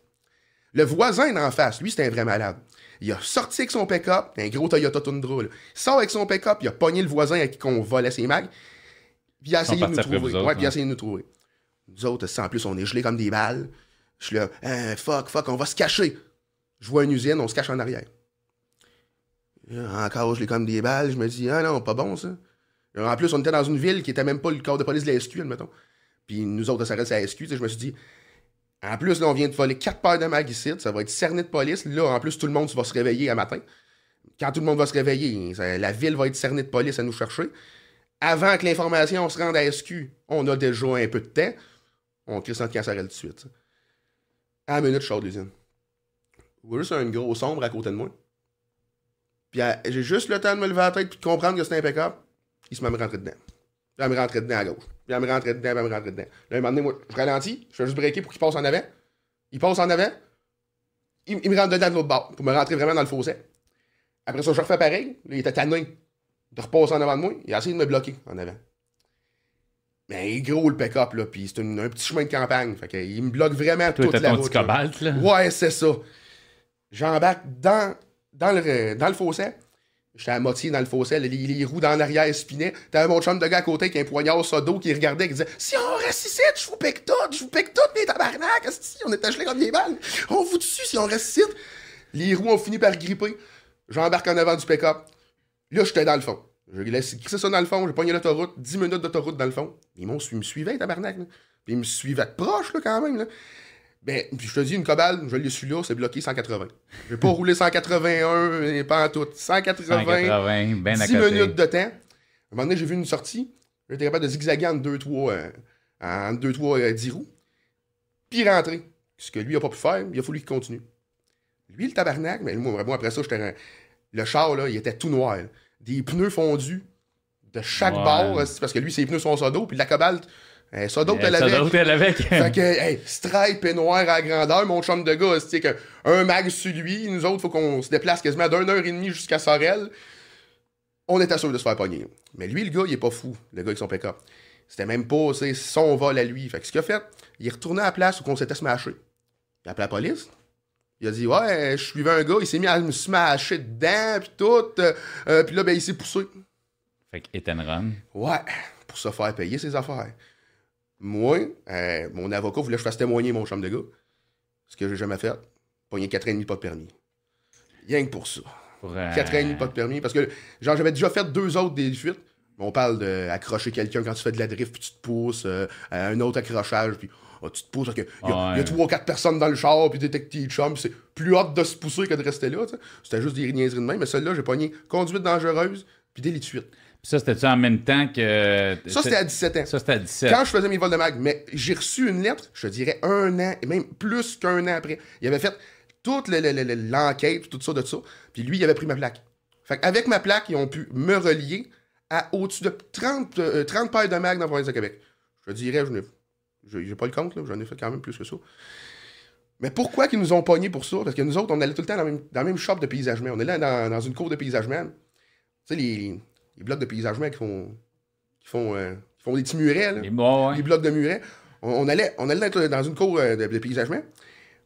Speaker 2: Le voisin d'en face, lui, c'était un vrai malade. Il a sorti avec son pick-up, un gros Toyota Tundra. Là. Il sort avec son pick-up, il a pogné le voisin avec qui on volait ses mags. Puis il a essayé de nous trouver. ouais, puis il a essayé de nous trouver. Nous autres, en plus, on est gelés comme des balles. Je suis là, hein, fuck, fuck, on va se cacher. Je vois une usine, on se cache en arrière. Encore, je l'ai comme des balles. Je me dis, ah non, pas bon ça. En plus, on était dans une ville qui était même pas le corps de police de la SQ, admettons. Puis nous autres, ça reste à la SQ. Je me suis dit, en plus, là, on vient de voler quatre paires de mags Ça va être cerné de police. Là, en plus, tout le monde va se réveiller à matin. Quand tout le monde va se réveiller, la ville va être cernée de police à nous chercher. Avant que l'information se rende à SQ, on a déjà un peu de temps. On crie sans casserelle tout de suite. À la minute, je sors de l'usine. Je vois un gros sombre à côté de moi. Puis j'ai juste le temps de me lever la tête et de comprendre que c'est impeccable. Il se me rentrer dedans. Puis elle me rentrer dedans à gauche. Puis elle me rentrer dedans, puis elle me rentrer dedans. Là, un moment donné, moi, je ralentis, je fais juste breaker pour qu'il passe en avant. Il passe en avant. Il, me rentre dedans de l'autre bord pour me rentrer vraiment dans le fossé. Après ça, je refais pareil. Là, il était tanné de repasser en avant de moi. Il a essayé de me bloquer en avant. Mais il est gros le pick-up, là, puis c'est un petit chemin de campagne. Fait qu'il me bloque vraiment Toi, toute la route.
Speaker 1: cobalt, là.
Speaker 2: Ouais, c'est ça. J'embarque dans, dans, le, dans le fossé. J'étais à moitié dans le fossé, les, roues dans l'arrière spinaient. T'avais mon chum de gars à côté qui a un poignard sur dos qui regardait qui disait Si on reste je vous pique tout, je vous pique tout, les tabarnak, on est gelés comme des balles. On vous dessus si on reste. Les roues ont fini par gripper. J'embarque en avant du pick-up. Là, j'étais dans le fond. Je laisse ça dans le fond, j'ai pogné l'autoroute, 10 minutes d'autoroute dans le fond. Ils m'ont me suivaient, tabarnak. Puis ils me suivaient de proche, là, quand même. Là. Ben, puis je te dis, une cobale, je l'ai su là, c'est bloqué 180. Je vais pas rouler 181 et pas en tout. 180, 180 ben 10 minutes de temps. À un moment donné, j'ai vu une sortie. J'étais capable de zigzaguer en 2-3 euh, en 2, 3 euh, 10 roues. Puis rentrer. Ce que lui a pas pu faire, il a fallu qu'il continue. Lui, le tabarnak, mais moi, après ça, j'étais. Le char, là, il était tout noir. Des pneus fondus de chaque bord, parce que lui, ses pneus sont sodo, puis la cobalt, Euh, ça d'autres, elle
Speaker 1: ça
Speaker 2: avait. *laughs* Fait que, hey, stripe et noir à grandeur, mon chum de gars, c'est que un mag sur lui, nous autres, faut qu'on se déplace quasiment d'une heure et demie jusqu'à Sorel. On était sûr de se faire pogner. Mais lui, le gars, il est pas fou, le gars avec son pick-up. C'était même pas, c'est son vol à lui. Fait que ce qu'il a fait, il est retourné à la place où on s'était smashé. Il a appelé la police. Il a dit, ouais, je suivais un gars, il s'est mis à me smasher dedans, pis tout. euh, euh, puis là, ben, il s'est poussé.
Speaker 1: Fait que hit and run.
Speaker 2: Ouais, pour se faire payer ses affaires. Moi, euh, mon avocat voulait que je fasse témoigner mon chum de gars. Ce que j'ai jamais fait. Pogné 4 ans et demi, pas de permis. Rien que pour ça.
Speaker 1: Euh,
Speaker 2: 4 ans et demi, pas de permis. Parce que, genre, j'avais déjà fait deux autres des fuites. On parle d'accrocher quelqu'un quand tu fais de la drift, puis tu te pousses. euh, à un autre accrochage, puis oh, tu te pousses. Il y, a-
Speaker 1: Ouais.
Speaker 2: trois ou quatre personnes dans le char, puis chums, puis c'est plus hâte de se pousser que de rester là. C'était juste des niaiseries de même. Mais celle-là, j'ai pogné conduite dangereuse, puis délit de fuite.
Speaker 1: Ça, c'était-tu en même temps que.
Speaker 2: Ça, c'était à 17 ans.
Speaker 1: Ça, c'était à 17.
Speaker 2: Quand je faisais mes vols de mag, mais j'ai reçu une lettre, je te dirais un an, et même plus qu'un an après. Il avait fait toute le- le- le- le- l'enquête, tout ça, de ça. Puis lui, il avait pris ma plaque. Fait qu'avec ma plaque, ils ont pu me relier à au-dessus de 30, euh, 30 paires de mag dans la province de Québec. Je te dirais, je n'ai j'ai pas le compte, là, j'en ai fait quand même plus que ça. Mais pourquoi qu'ils nous ont pognés pour ça? Parce que nous autres, on allait tout le temps dans le même, dans le même shop de paysagement. On est là dans, dans une cour de paysagement. Tu sais, les, les blocs de paysagement qui font, qui font, euh, qui font des petits murets, là
Speaker 1: Et bon, ouais.
Speaker 2: les blocs de muret. On, on allait, on allait être dans une cour euh, de, de paysagement.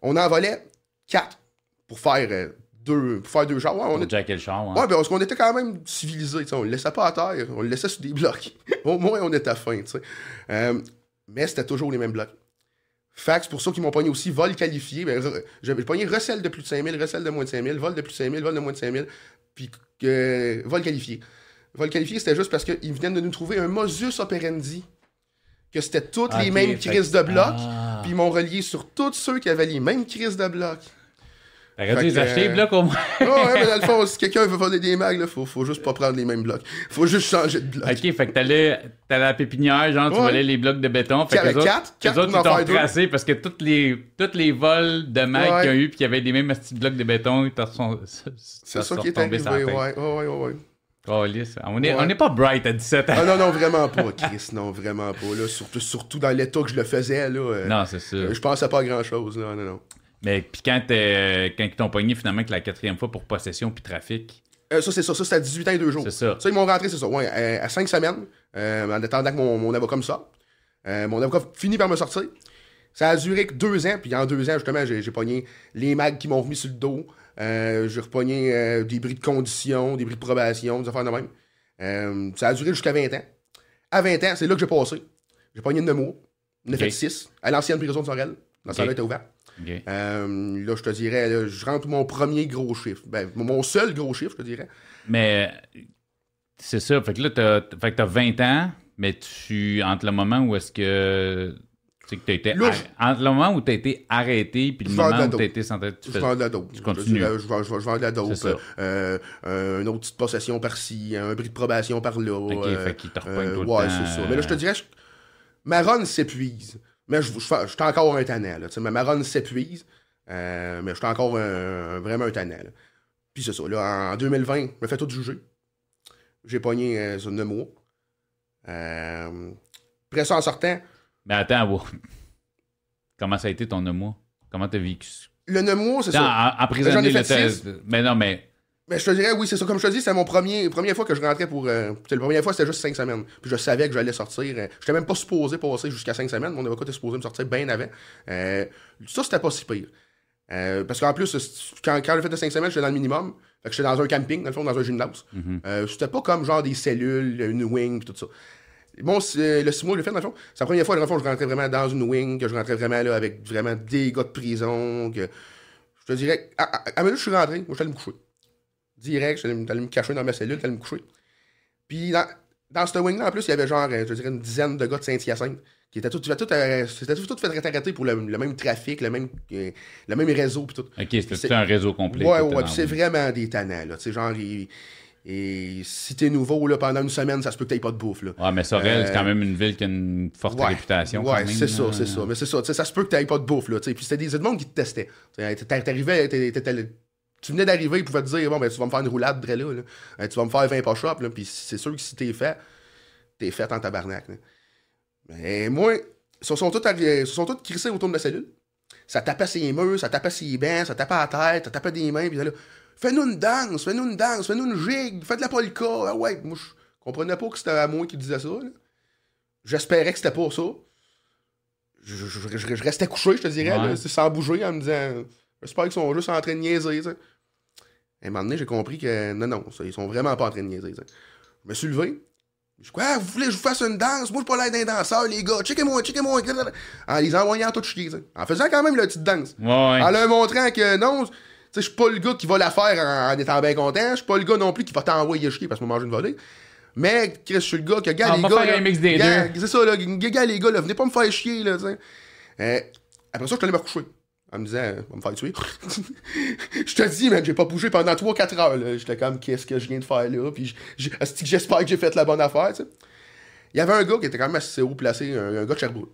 Speaker 2: On en volait quatre pour faire euh, deux, pour faire deux chars. Ouais, on était-
Speaker 1: le char. hein.
Speaker 2: ouais, ben, parce qu'on était quand même civilisés. On le laissait pas à terre, on le laissait sur des blocs. *laughs* Au moins, on était fin. tu sais. Euh, mais c'était toujours les mêmes blocs. C'est pour ça qu'ils m'ont pogné aussi vol qualifié. Ben, J'avais pogné recel de plus de 5000, recel de moins de 5000, vol de plus de 5000, vol de moins de 5000, puis euh, vol qualifié. Vol qualifié, c'était juste parce qu'ils venaient de nous trouver un modus operandi. Que c'était toutes les mêmes crises de blocs.
Speaker 1: Ah.
Speaker 2: Puis ils m'ont relié sur tous ceux qui avaient les mêmes crises de blocs.
Speaker 1: T'aurais dû les acheter,
Speaker 2: euh,
Speaker 1: blocs au moins. *laughs*
Speaker 2: Ouais, mais dans le fond, si *laughs* quelqu'un veut voler des mags, là, faut, faut juste pas prendre les mêmes blocs. Faut juste changer de bloc.
Speaker 1: Ok, fait que t'allais t'allais à la pépinière, genre, tu volais les blocs de béton. Fait
Speaker 2: Il y
Speaker 1: que
Speaker 2: avait
Speaker 1: les autres,
Speaker 2: quatre,
Speaker 1: les
Speaker 2: quatre
Speaker 1: autres, ils t'ont retracé parce que tous les, les vols de mag
Speaker 2: Ouais.
Speaker 1: qu'ils ont eu, puis qu'il y avait des mêmes petits blocs de béton, ils t'en sont.
Speaker 2: C'est ça qui est arrivé, ouais, ouais, ouais, ouais,
Speaker 1: Oh, lisse. On est,
Speaker 2: Ouais.
Speaker 1: on est pas bright à 17 ans.
Speaker 2: Ah non, non, vraiment pas, Chris, non, vraiment pas, là. Surtout, surtout dans l'état que je le faisais, là. euh,
Speaker 1: Non, c'est ça.
Speaker 2: euh, je pensais pas à grand-chose, non, non, non.
Speaker 1: Mais puis quand, quand ils t'ont pogné finalement que la quatrième fois pour possession puis trafic,
Speaker 2: Euh, ça, c'est ça, ça, c'était à 18 ans et 2 jours.
Speaker 1: c'est ça.
Speaker 2: Ça, ils m'ont rentré, c'est ça, ouais, euh, à 5 semaines, euh, en attendant que mon, mon avocat me sorte. Euh, mon avocat finit par me sortir. Ça a duré que deux ans, puis en deux ans, justement, j'ai j'ai pogné les mags qui m'ont remis sur le dos. Euh, j'ai repogné euh, des bris de condition, des bris de probation, des affaires de même. Euh, ça a duré jusqu'à 20 ans. À 20 ans, c'est là que j'ai passé. J'ai pogné une Nemours, une
Speaker 1: Ok.
Speaker 2: fait 6, à l'ancienne prison de Sorel. Dans ce
Speaker 1: Ok.
Speaker 2: là était ouvert. Là, je te dirais, là, je rentre mon premier gros chiffre. Ben, mon seul gros chiffre, je te dirais.
Speaker 1: Mais c'est ça. Fait que là, t'as, fait que t'as 20 ans, mais tu. Entre le moment où est-ce que. Tu sais que été. Entre le moment où t'as été arrêté, puis le
Speaker 2: Je
Speaker 1: moment où
Speaker 2: dope.
Speaker 1: t'as été santé. Tu
Speaker 2: Je vends de la dope. Je,
Speaker 1: continues.
Speaker 2: je, je, vends- je vends de la dope. Euh, euh, une autre petite possession par-ci, un bris de probation par-là.
Speaker 1: Ok,
Speaker 2: euh,
Speaker 1: fait qu'il te
Speaker 2: euh,
Speaker 1: tout
Speaker 2: ouais, c'est ça. Mais là, je te dirais, je- ma run s'épuise. Mais je, je, je suis encore un tannant. Là, tu ma ma run s'épuise. euh, mais je suis encore un- vraiment un tannant. Puis c'est ça. Là, en 2020, je me fais tout juger. J'ai pogné euh, sur 9 mois. Après ça, en sortant,
Speaker 1: Mais attends, wow. comment ça a été ton mois? Comment t'as vécu ça?
Speaker 2: le 9 mois, c'est ça.
Speaker 1: en, emprisonné, t'as-
Speaker 2: six.
Speaker 1: Mais non, mais.
Speaker 2: Mais je te dirais, oui, c'est ça. Comme je te dis, c'est mon premier, première fois que je rentrais pour. euh, la première fois, c'était juste 5 semaines. Puis je savais que j'allais sortir. euh, j'étais même pas supposé passer jusqu'à 5 semaines. Mon avocat était supposé me sortir bien avant. Euh, ça, c'était pas si pire. Euh, parce qu'en plus, quand, quand j'ai fait de 5 semaines, j'étais dans le minimum. Fait que j'étais dans un camping, dans le fond, dans un gymnase.
Speaker 1: Mhm.
Speaker 2: Euh, c'était pas comme genre des cellules, une wing, tout ça. Bon, le 6 mois, je l'ai fait, dans le fond. C'est la première fois, dans le fond, je rentrais vraiment dans une wing, que je rentrais vraiment là avec vraiment des gars de prison. Que, je te dirais, à, à, à minute je suis rentré, moi, je suis allé me coucher. Direct, je suis allé me- cacher dans ma cellule, je suis allé me coucher. Puis dans, dans cette wing-là, en plus, il y avait genre, euh, je dirais, une dizaine de gars de Saint-Hyacinthe qui étaient tous, tout, euh, tout, tout fait arrêter pour le, le même trafic, le même, euh, le même réseau, puis tout.
Speaker 1: Ok, c'était un réseau complet.
Speaker 2: Ouais, ouais, puis c'est vraiment des tannants, là. Tu sais, genre, ils- et si t'es nouveau, là, pendant une semaine, ça se peut que t'aies pas de bouffe, là.
Speaker 1: Ouais, mais Sorel,
Speaker 2: Euh,
Speaker 1: c'est quand même une ville qui a une forte
Speaker 2: Ouais,
Speaker 1: réputation.
Speaker 2: Ouais, c'est ça, c'est ça. Mais c'est ça, ça se peut que t'aies pas de bouffe, là. Puis c'était des monde qui te testaient. Tu T'arrivais, venais d'arriver, ils pouvaient te dire, bon, ben, tu vas me faire une roulade, dre là, là. Euh, tu vas me faire 20 push-ups, là. Puis c'est sûr que si t'es fait, t'es fait en tabarnak, là. Mais moi, ils se sont tous, arri- ils se sont tous crissés autour de la cellule. Ça tapait ses murs, ça tapait ses bancs, ça tapait à la tête, ça tapait des mains, puis là, fais-nous une danse, fais-nous une danse, fais-nous une gigue, fais de la polka. Ah ouais, moi, je comprenais pas que c'était à moi qui disait ça. J'espérais que c'était pas ça. Je, je- je- je restais couché, je te dirais,
Speaker 1: Ouais.
Speaker 2: là, sans bouger, en me disant, j'espère qu'ils sont juste en train de niaiser. Et à un moment donné, j'ai compris que non, non, ça, ils sont vraiment pas en train de niaiser. Je me suis levé. Je dis, quoi, vous voulez que je vous fasse une danse? Moi, je pas l'air d'un danseur, les gars. Checkez-moi, checkez-moi. En les envoyant tout chier. En faisant quand même la petite danse.
Speaker 1: Ouais.
Speaker 2: En leur montrant que non, sais, je suis pas le gars qui va la faire en, en étant bien content. Je suis pas le gars non plus qui va t'envoyer chier parce que moi manger une volée. Mais, Chris, je suis le gars que, gars, les gars. C'est ça, là. Gars, les gars, là, venez pas me faire chier, là, tu sais. Euh, après ça, je suis allé me recoucher. En me disant, euh, on va me faire tuer. *laughs* je te dis, man, j'ai pas bougé pendant 3-4 heures, là. J'étais comme, qu'est-ce que je viens de faire là? Puis, j'espère que j'ai fait la bonne affaire, tu sais. Il y avait un gars qui était quand même assez haut placé, un, un gars de Sherbrooke.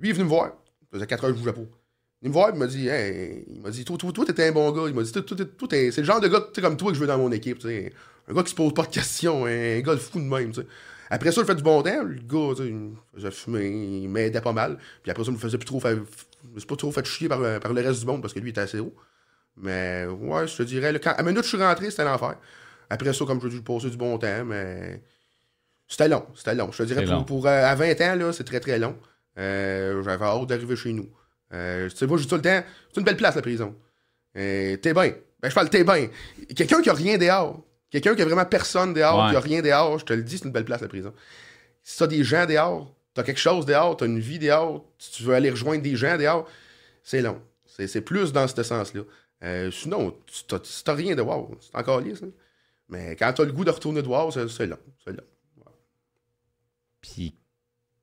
Speaker 2: Lui, il est venu me voir. Ça faisait 4 heures que je bougeais pas. Il me voir, il m'a dit, hey, il m'a dit, toi, toi, toi, t'étais un bon gars. Il m'a dit, toi, t'es- c'est le genre de gars comme toi que je veux dans mon équipe. Un gars qui se pose pas de questions, un gars de fou de même. Après ça, il fait du bon temps. Le gars, tu sais, il me faisait fumer, il m'aidait pas mal. Puis après ça, il me faisait plus trop faire, je me suis pas trop fait chier par, par le reste du monde parce que lui, il était assez haut. Mais ouais, je te dirais, quand, à la minute je suis rentré, c'était l'enfer. Après ça, comme je dis, j'ai passé du bon temps, mais c'était long, c'était long. Je te dirais, pour, euh, à 20 ans, là, c'est très très long. Euh, J'avais hâte d'arriver chez nous. Euh, tu sais, moi, je dis tout le temps, c'est une belle place, la prison. Euh, t'es bien. Ben, je parle t'es bien. Quelqu'un qui a rien dehors, quelqu'un qui a vraiment personne dehors,
Speaker 1: Ouais.
Speaker 2: qui a rien dehors, je te le dis, c'est une belle place, la prison. Si t'as des gens dehors, t'as quelque chose dehors, t'as une vie dehors, si tu veux aller rejoindre des gens dehors, c'est long. C'est c'est plus dans ce sens-là. Euh, sinon, si t'as rien dehors, c'est encore lisse. hein. Mais quand t'as le goût de retourner dehors, c'est c'est long. C'est long.
Speaker 1: Puis,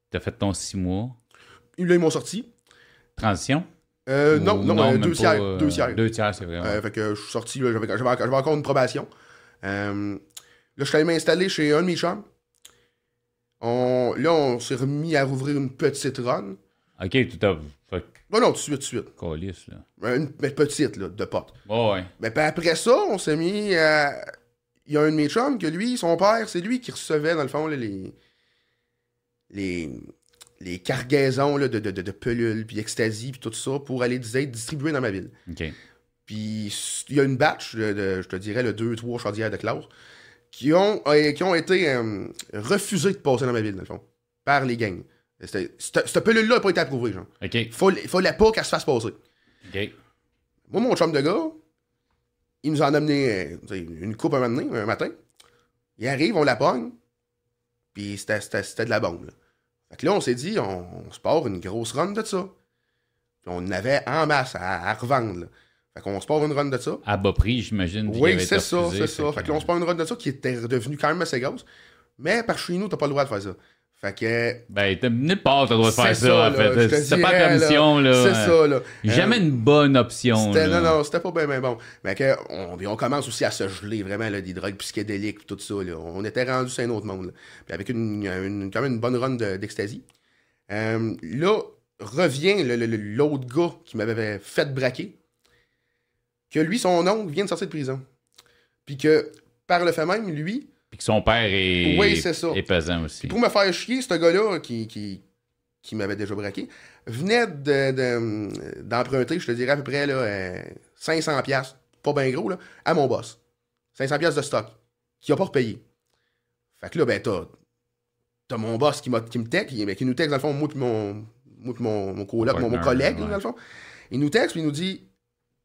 Speaker 1: t'as fait ton six mois?
Speaker 2: Là, ils m'ont sorti.
Speaker 1: Transition?
Speaker 2: Euh, non, non, euh, deux tiers.
Speaker 1: euh,
Speaker 2: Deux tiers.
Speaker 1: Deux tiers, c'est vrai. ouais.
Speaker 2: Euh, fait que je suis sorti, j'avais, encore une probation. Euh, là, je suis allé m'installer chez un de mes chums. On, là, on s'est remis à rouvrir une petite run.
Speaker 1: Ok, tout à fait.
Speaker 2: Non, non, tout de suite, tout de suite.
Speaker 1: Calice, là.
Speaker 2: Une, mais petite, là, de potes.
Speaker 1: Ouais, ouais.
Speaker 2: Mais après ça, on s'est mis à... Il y a un de mes chums que lui, son père, c'est lui qui recevait, dans le fond, là, les... Les... Les cargaisons là, de, de, pelules, puis ecstasy, puis tout ça, pour aller distribués dans ma ville. Puis il y a une batch, de, je te dirais, le 2-3 chaudières de classe, qui ont, euh, qui ont été euh, refusés de passer dans ma ville, dans le fond, par les gangs. Cette pelule-là n'a pas été approuvée, genre.
Speaker 1: Ok.
Speaker 2: Il fallait, fallait pas qu'elle se fasse passer. Moi, mon chum de gars, il nous en a amené euh, une coupe un matin, un matin. Il arrive, on la pogne, puis c'était de la bombe. Là. Fait que là, on s'est dit, on, on se part une grosse run de ça. Puis on en avait en masse à, à revendre. Là. Fait qu'on se part une run de ça.
Speaker 1: À bas prix, j'imagine.
Speaker 2: Oui, c'est ça, c'est ça. Fait que là, on se part une run de ça qui était devenue quand même assez grosse. Mais par chez nous, t'as pas le droit de faire ça. Fait que.
Speaker 1: Ben, t'as nulle part, t'as le droit de faire ça, en fait. C'est pas la commission, là.
Speaker 2: C'est ça, là.
Speaker 1: Jamais
Speaker 2: Euh,
Speaker 1: une bonne option.
Speaker 2: C'était,
Speaker 1: là.
Speaker 2: non, non, c'était pas bien, bien bon. Mais que, on, commence aussi à se geler vraiment là, des drogues psychédéliques et tout ça. Là. On était rendu sur un autre monde. là. Puis avec une, une- quand même une bonne run de- d'ecstasy. Euh, là, revient l'autre gars qui m'avait fait braquer. Que lui, son oncle vient de sortir de prison. Puis que, par le fait même, lui,
Speaker 1: Puis que son père est,
Speaker 2: Oui, c'est ça.
Speaker 1: est pesant aussi.
Speaker 2: puis pour me faire chier, ce gars-là qui, qui, qui m'avait déjà braqué, venait de- de- d'emprunter, je te dirais à peu près là, euh, 500 pièces, pas bien gros, là, à mon boss. 500 pièces de stock, qui a pas repayé. Fait que là, ben, t'as, t'as mon boss qui, me texte, qui, qui nous texte, dans le fond, moi puis mon, moi mon, mon coloc, mon, collègue,
Speaker 1: ouais.
Speaker 2: dans le fond. Il nous texte, puis il nous dit,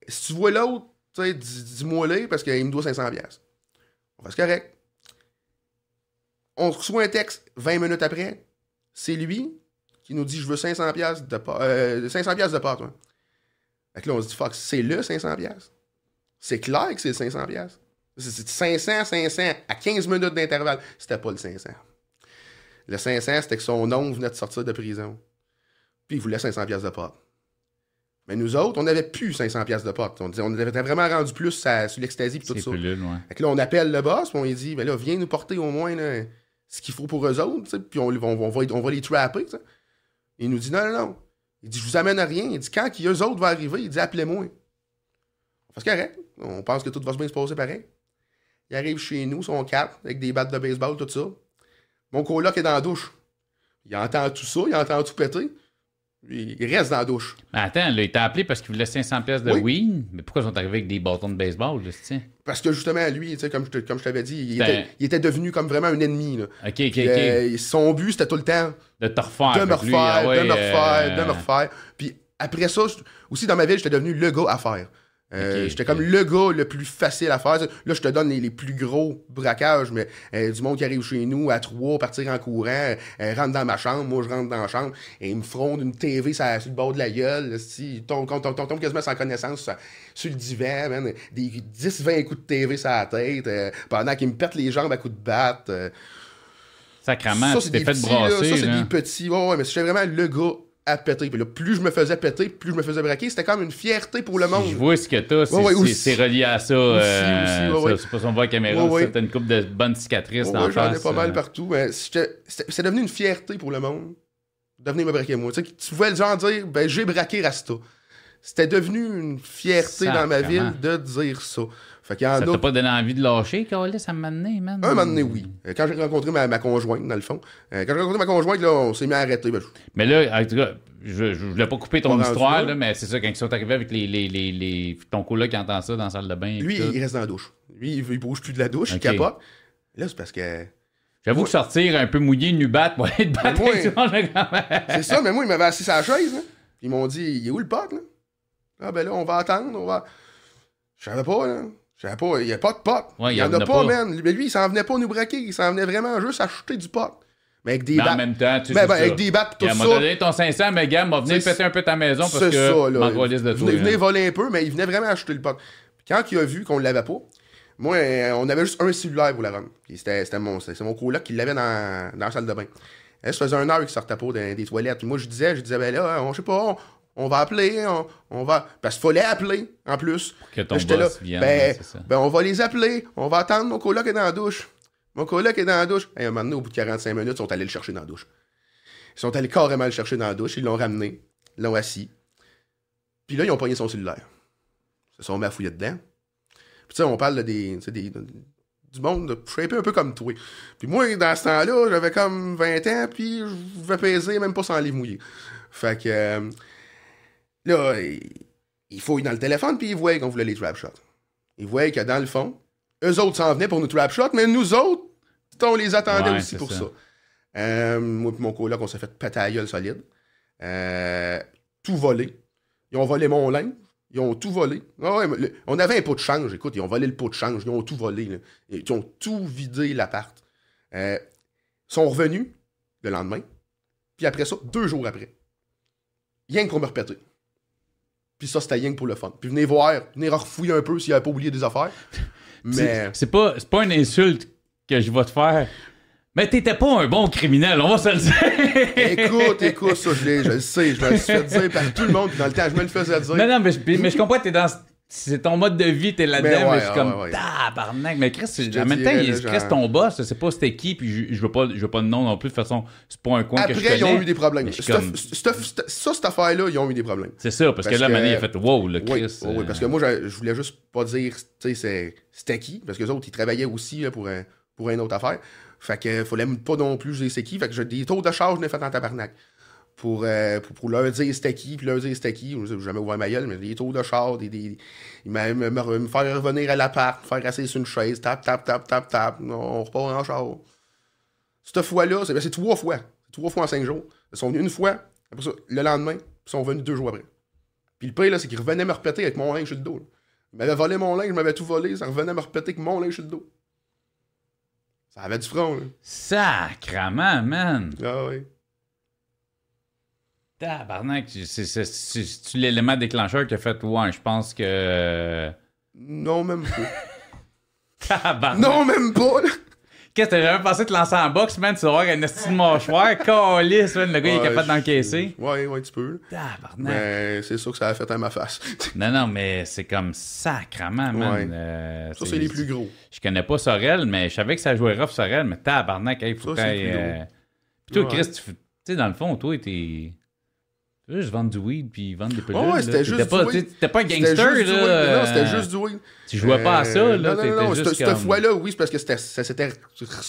Speaker 2: si tu vois l'autre, dis-moi-le, parce qu'il me doit 500 pièces. On fait c'est correct. On reçoit un texte 20 minutes après. C'est lui qui nous dit Je veux 500 pièces de pot. Euh, 500 pièces de pot, ouais. Fait que là, on se dit Fuck, c'est le 500 pièces. C'est clair que c'est le 500 pièces. C'est c'est 500, 500 à 15 minutes d'intervalle. C'était pas le 500. Le 500, c'était que son oncle venait de sortir de prison. Puis il voulait 500 pièces de pot. Mais nous autres, on n'avait plus 500 pièces de pot. On, avait vraiment rendu plus à- sur l'ecstasy et tout ça.
Speaker 1: pilule, ouais.
Speaker 2: Fait que là, on appelle le boss, puis on lui dit, ben là, viens nous porter au moins là, ce qu'il faut pour eux autres, puis on, va, les trapper. Il nous dit, non, non, non. Il dit, je vous amène à rien. Il dit, quand eux autres vont arriver, il dit, appelez-moi. On fait ce correct. On pense que tout va bien se passer pareil. Il arrive chez nous, son cap, avec des battes de baseball, tout ça. Mon coloc est dans la douche. il entend tout ça, il entend tout péter. Il reste dans la douche.
Speaker 1: Mais attends, là, il t'a appelé parce qu'il voulait 500 pièces de
Speaker 2: Oui.
Speaker 1: weed. Mais pourquoi ils sont arrivés avec des bâtons de baseball, là?
Speaker 2: Parce que justement, lui, comme je, comme je t'avais dit, il
Speaker 1: Ben-
Speaker 2: était, il était devenu comme vraiment un ennemi. Là.
Speaker 1: OK, OK,
Speaker 2: Puis,
Speaker 1: OK.
Speaker 2: euh, son but, c'était tout le temps
Speaker 1: de te refaire.
Speaker 2: de me
Speaker 1: lui,
Speaker 2: refaire,
Speaker 1: ah ouais,
Speaker 2: de me refaire,
Speaker 1: euh,
Speaker 2: de me refaire. Puis après ça, aussi dans ma ville, j'étais devenu le gars à faire. Euh, j'étais comme le gars le plus facile à faire. Là, je te donne les, les plus gros braquages, mais euh, du monde qui arrive chez nous à trois, partir en courant, euh, rentre dans ma chambre, moi je rentre dans la chambre, et ils me fronde une TV sur, sur le bord de la gueule, si, tombe, tombe, tombe, quasiment sans connaissance sur, sur le divan, man, des 10-20 coups de TV sur la tête, pendant qu'ils me pètent les jambes à coups de batte.
Speaker 1: Sacrement,
Speaker 2: ça,
Speaker 1: tu
Speaker 2: c'est
Speaker 1: t'es
Speaker 2: des
Speaker 1: fait
Speaker 2: petits,
Speaker 1: brasser.
Speaker 2: là. Ça, c'est des petits. Ouais, ouais, mais j'étais vraiment le gars à péter. Puis là, plus je me faisais péter, plus je me faisais braquer. C'était comme une fierté pour le monde.
Speaker 1: Je vois ce que t'as, c'est
Speaker 2: Ouais, ouais,
Speaker 1: c'est-
Speaker 2: aussi.
Speaker 1: c'est relié à ça. euh,
Speaker 2: ouais.
Speaker 1: C'est pas si on voit caméra, t'as une coupe de bonnes cicatrices dans
Speaker 2: j'en ai pas mal
Speaker 1: euh.
Speaker 2: partout. c'était devenu une fierté pour le monde de venir me braquer moi. Tu sais, tu pouvais le genre dire, ben j'ai braqué Rasta. C'était devenu une fierté dans ma ville de dire ça. Fait qu'il y en
Speaker 1: Ça t'a pas donné envie de lâcher, Carlis, à un moment donné, man?
Speaker 2: Un moment donné, oui. Euh, Quand j'ai rencontré ma, ma conjointe, dans le fond, euh, quand j'ai rencontré ma conjointe, là, on s'est mis à arrêter. Ben, je-
Speaker 1: Mais là, en tout cas, je, je voulais pas couper ton
Speaker 2: Pas
Speaker 1: histoire,
Speaker 2: là.
Speaker 1: mais c'est ça, quand ils sont arrivés avec les, les, les, les- ton coloc qui entend ça dans la salle de bain.
Speaker 2: lui,
Speaker 1: tout.
Speaker 2: il reste dans la douche. Lui, il, il bouge plus de la douche,
Speaker 1: Ok.
Speaker 2: il capote. Là, c'est parce que.
Speaker 1: J'avoue que sortir un peu mouillé, nu monde, là, quand même.
Speaker 2: C'est ça, mais moi, ils m'avaient assis la chaise. Là. Ils m'ont dit, il est où le pote, là? Ah, ben là, on va attendre, on va. Je savais pas, là. Je savais pas, il y a pas de pote.
Speaker 1: Ouais,
Speaker 2: il y en a pas,
Speaker 1: pas.
Speaker 2: man. Mais lui, il s'en venait pas nous braquer, il s'en venait vraiment juste acheter du pot. Mais avec des
Speaker 1: Mais en même temps, tu sais,
Speaker 2: Ben,
Speaker 1: c'est
Speaker 2: ben, avec des battes, tout ça.
Speaker 1: moment donné, ton 500, mais gars, m'a venu péter un peu ta maison parce
Speaker 2: C'est
Speaker 1: que
Speaker 2: ça, là.
Speaker 1: de toi.
Speaker 2: venait, venait voler un peu, mais il venait vraiment acheter le pot. Puis quand il a vu qu'on l'avait pas, moi, on avait juste un cellulaire pour la. Puis c'était mon, mon coloc qui l'avait dans, dans la salle de bain. Elle, ça faisait un heure qu'il sortait pas des, des toilettes. Puis moi, je disais, je disais, ben là, on, je sais pas, on, on va appeler, on, on va. Parce qu'il fallait appeler, en plus.
Speaker 1: Que ton
Speaker 2: Là,
Speaker 1: boss
Speaker 2: là,
Speaker 1: vienne,
Speaker 2: ben,
Speaker 1: ça.
Speaker 2: ben, on va les appeler, on va attendre, mon coloc est dans la douche. Mon coloc est dans la douche. Et un moment donné, au bout de 45 minutes, ils sont allés le chercher dans la douche. Ils sont allés carrément le chercher dans la douche, ils l'ont ramené, ils l'ont assis. Puis là, ils ont pogné son cellulaire. Ils se sont mis à fouiller dedans. Puis tu sais, on parle de des, tu sais, des- de- du monde shapé un peu comme toi. Puis moi, dans ce temps-là, j'avais comme 20 ans, puis je vais peser même pas sans livre mouillé. Fait que euh, là, il, il fouille dans le téléphone, puis il voit qu'on voulait les trap shots. Il voit que dans le fond, eux autres s'en venaient pour nous trap shots, mais nous autres, on les attendait
Speaker 1: Ouais,
Speaker 2: aussi pour
Speaker 1: ça.
Speaker 2: ça. Euh, moi et mon coloc, on s'est fait péter gueule solide. Euh, tout volé. Ils ont volé mon linge. Ils ont tout volé. Ah ouais, mais le- on avait un pot de change. Écoute, ils ont volé le pot de change. Ils ont tout volé. là. Ils ont tout vidé l'appart. Euh, ils sont revenus le lendemain. Puis après ça, deux jours après. Rien que pour me repéter. Puis ça, c'était rien pour le fun. Puis venez voir, venez refouiller un peu s'il avait pas oublié des affaires. *laughs* Mais.
Speaker 1: C'est- pas, c'est pas une insulte que je vais te faire. Mais t'étais pas un bon criminel, on va se le dire.
Speaker 2: Écoute, écoute, ça, je, l'ai- je le sais, je me le *laughs* suis fait dire par tout le monde, puis dans le temps, je me le faisais dire.
Speaker 1: Non, non, mais je, mais je comprends que t'es dans. C'est ton mode de vie, t'es là-dedans,
Speaker 2: Mais
Speaker 1: mais,
Speaker 2: ouais,
Speaker 1: je suis comme.
Speaker 2: ouais, ouais.
Speaker 1: Tabarnak. Mais Chris, en même temps, il Chris, ton boss, je sais pas c'était qui, puis je, je veux pas, je veux pas de nom non plus. De toute façon, c'est pas un coin que je
Speaker 2: Après, ils ont eu des problèmes.
Speaker 1: je comme-
Speaker 2: Ça, cette affaire-là, ils ont eu des problèmes.
Speaker 1: C'est ça, parce,
Speaker 2: Parce
Speaker 1: que là,
Speaker 2: que-
Speaker 1: Mané, il a fait Wow, le
Speaker 2: Oui,
Speaker 1: Chris.
Speaker 2: oui,
Speaker 1: euh,
Speaker 2: parce que moi, je, je voulais juste pas dire, tu sais, c'est- c'était qui, parce que les autres, ils travaillaient aussi là, pour, un, pour une autre affaire. Fait que fallait pas non plus dire c'est qui. Fait que j'ai des tours de charge, je l'ai fait en tabarnak. Pour, euh, pour, pour leur dire c'était qui, puis leur dire c'était qui. Je n'ai jamais ouvert ma gueule, mais des tours de charge, des, des, me, me- me faire revenir à l'appart, me faire assis sur une chaise, tap, tap, tap, tap, tap. On repart en char. Cette fois-là, c'est ben, c'est trois fois. Trois fois en cinq jours. Ils sont venus une fois, après ça, le lendemain, puis ils sont venus deux jours après. Puis le pire, là, c'est qu'ils revenaient me repéter avec mon linge sur le dos. là. Ils m'avaient volé mon linge, ils m'avaient tout volé, ça revenait me repéter avec mon linge sur le dos. Ça avait du front, là.
Speaker 1: Sacrement, man.
Speaker 2: Ah oui.
Speaker 1: Tabarnak, c'est- l'élément déclencheur qui a fait Ouais, je pense que.
Speaker 2: Non, même pas. *laughs*
Speaker 1: Tabarnak.
Speaker 2: non, même pas, là.
Speaker 1: Qu'est-ce que t'as jamais pensé te lancer en boxe, man? Tu vas avoir un esti de mâchoire, *laughs* calice, man. Le gars, il est capable d'encaisser.
Speaker 2: Ouais, ouais, tu peux.
Speaker 1: Tabarnak.
Speaker 2: Mais c'est sûr que ça a fait à ma face. *laughs*
Speaker 1: Non, non, mais c'est comme sacrement, man.
Speaker 2: Ouais.
Speaker 1: Euh,
Speaker 2: ça, c'est les plus gros.
Speaker 1: Je connais pas Sorel, mais je savais que ça jouait rough Sorel, mais tabarnak, il faut
Speaker 2: Ça, c'est
Speaker 1: que
Speaker 2: le plus
Speaker 1: t'ailles,
Speaker 2: gros.
Speaker 1: euh, Puis toi. Chris, tu sais, dans le fond, toi, t'es. Juste vendre du weed puis vendre des pilules.
Speaker 2: Ouais,
Speaker 1: là.
Speaker 2: c'était juste
Speaker 1: pas,
Speaker 2: du weed.
Speaker 1: T'étais pas un gangster, là. euh,
Speaker 2: Non, c'était juste du weed.
Speaker 1: Tu jouais pas à ça,
Speaker 2: Euh,
Speaker 1: là.
Speaker 2: Non, non, non,
Speaker 1: juste
Speaker 2: cette,
Speaker 1: comme-
Speaker 2: fois-là, oui, c'est parce que ça s'était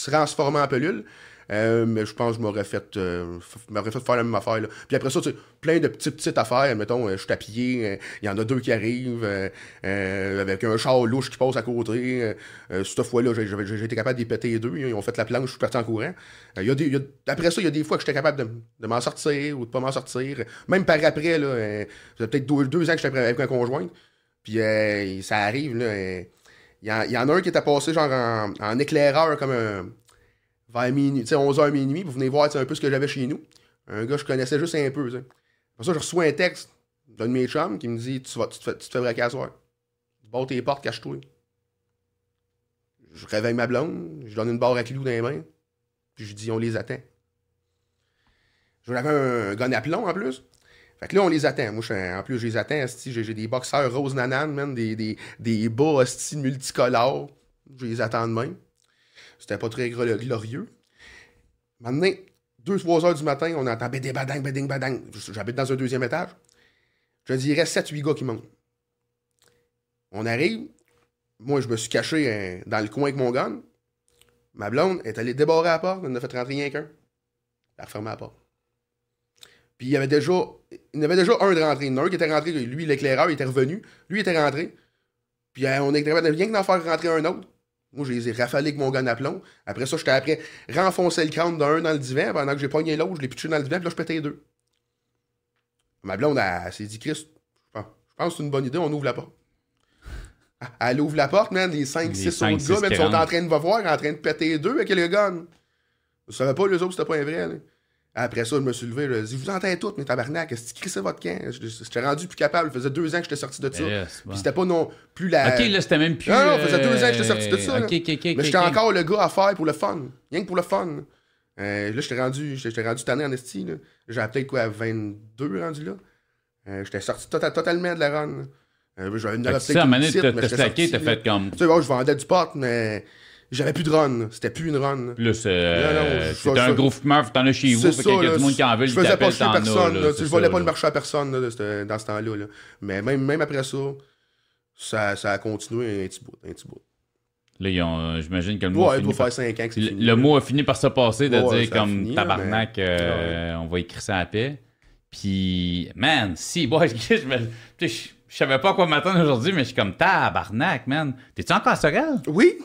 Speaker 2: transformé en pelule. Euh, mais je pense que je m'aurais fait, euh, m'aurais fait faire la même affaire. Puis après ça, tu sais, plein de petites, petites affaires. Mettons, euh, je suis euh, il y en a deux qui arrivent, avec un char louche qui passe à côté. Cette fois-là, j'ai, été capable d'y péter les deux. Ils ont fait la planche, je suis parti en courant. Après ça, il y a des fois que j'étais capable de, m'en sortir ou de pas m'en sortir. Même par après, là, peut-être deux, ans que j'étais avec un conjoint. Puis ça arrive, là. il y, en- il y en a un qui était passé genre en, en éclaireur comme un. Vers minuit, tu sais, 11h minuit, pour venir voir un peu ce que j'avais chez nous. Un gars que je connaissais juste un peu. Après ça, je reçois un texte d'un de mes chums qui me dit Tu, vas, tu, te, fais, tu te fais braquer à soir. Bats tes portes, cache-toi. Je réveille ma blonde, je donne une barre à clous dans les mains, puis je dis On les attend. J'avais un gun à plomb en plus. Fait que là, on les attend. Moi, je en plus, je les attends. J'ai des boxeurs rose nanane, man, des, des, des bas multicolores. Je les attends de même. C'était pas très glo- glorieux. Maintenant, 2-3 heures du matin, on entend bédé badang, béding badang. J'habite dans un deuxième étage. Je dirais 7-8 gars qui montent. On arrive. Moi, je me suis caché euh, dans le coin avec mon gun. Ma blonde est allée débarrer la porte. Elle a fait rentrer rien qu'un. Elle a refermé la porte. Puis il y avait déjà. Il y avait déjà un de rentré. Il y en a un qui était rentré. Lui, l'éclaireur, il était revenu. Lui, il était rentré. Puis euh, on est rien que d'en faire rentrer un autre. Moi, je les ai rafalés avec mon gun à plomb. Après ça, j'étais après renfoncer le crâne d'un dans le divan pendant que j'ai pogné l'autre, je l'ai pitché dans le divan, puis là, je pétais les deux. Ma blonde, elle, elle s'est dit, Chris, je pense, que c'est une bonne idée, on ouvre la porte. Elle ouvre la porte, man, les 5-6
Speaker 1: Les
Speaker 2: autres gars,
Speaker 1: qui
Speaker 2: sont en train de me voir, en train de péter les deux avec le gun. Je savais pas, les autres, c'était pas un vrai. là. Après ça, je me suis levé, je dis, vous entendez toutes, mes tabarnak, est-ce que tu crissez votre camp? J'étais rendu plus capable, ça faisait deux ans que j'étais sorti de ça.
Speaker 1: Yes, bon.
Speaker 2: Puis c'était pas non plus la.
Speaker 1: Ok, là, c'était même plus.
Speaker 2: Non, non, ça faisait deux ans que
Speaker 1: euh,
Speaker 2: j'étais sorti de ça,
Speaker 1: ok.
Speaker 2: Mais j'étais encore le gars à faire pour le fun. Rien que pour le fun. Euh, là, j'étais rendu, j'étais rendu tanné en esti. J'avais peut-être quoi, 22 rendu là. Euh, j'étais sorti tota- totalement de la run. Euh, j'avais une peut-être
Speaker 1: ça, à moment donné,
Speaker 2: petite,
Speaker 1: t'as fait comme.
Speaker 2: Tu sais, bon, je vendais du pot, mais j'avais plus de run. C'était plus une run. là.
Speaker 1: Plus, euh, t'es un gros fumeur, t'en as chez vous,
Speaker 2: C'est
Speaker 1: fait qu'il y a du monde qui en veut,
Speaker 2: je faisais pas chier personne.
Speaker 1: là, c'est
Speaker 2: je volais pas le marché à personne là, dans ce temps-là. là. Mais même, même après ça, ça, ça a continué un petit bout. Un petit bout.
Speaker 1: Là, euh, j'imagine que le mot. a
Speaker 2: Ouais, il
Speaker 1: fini
Speaker 2: doit
Speaker 1: par-
Speaker 2: faire 5 ans que c'est
Speaker 1: Le,
Speaker 2: fini.
Speaker 1: le mot a fini par se passer de
Speaker 2: Ouais,
Speaker 1: dire
Speaker 2: a
Speaker 1: comme
Speaker 2: fini,
Speaker 1: tabarnak, euh, on va écrire ça à paix. Puis, man, si, *laughs* je, me- sais, je, je savais pas à quoi m'attendre aujourd'hui, mais je suis comme tabarnak, man. T'es-tu encore à Sorel?
Speaker 2: Oui!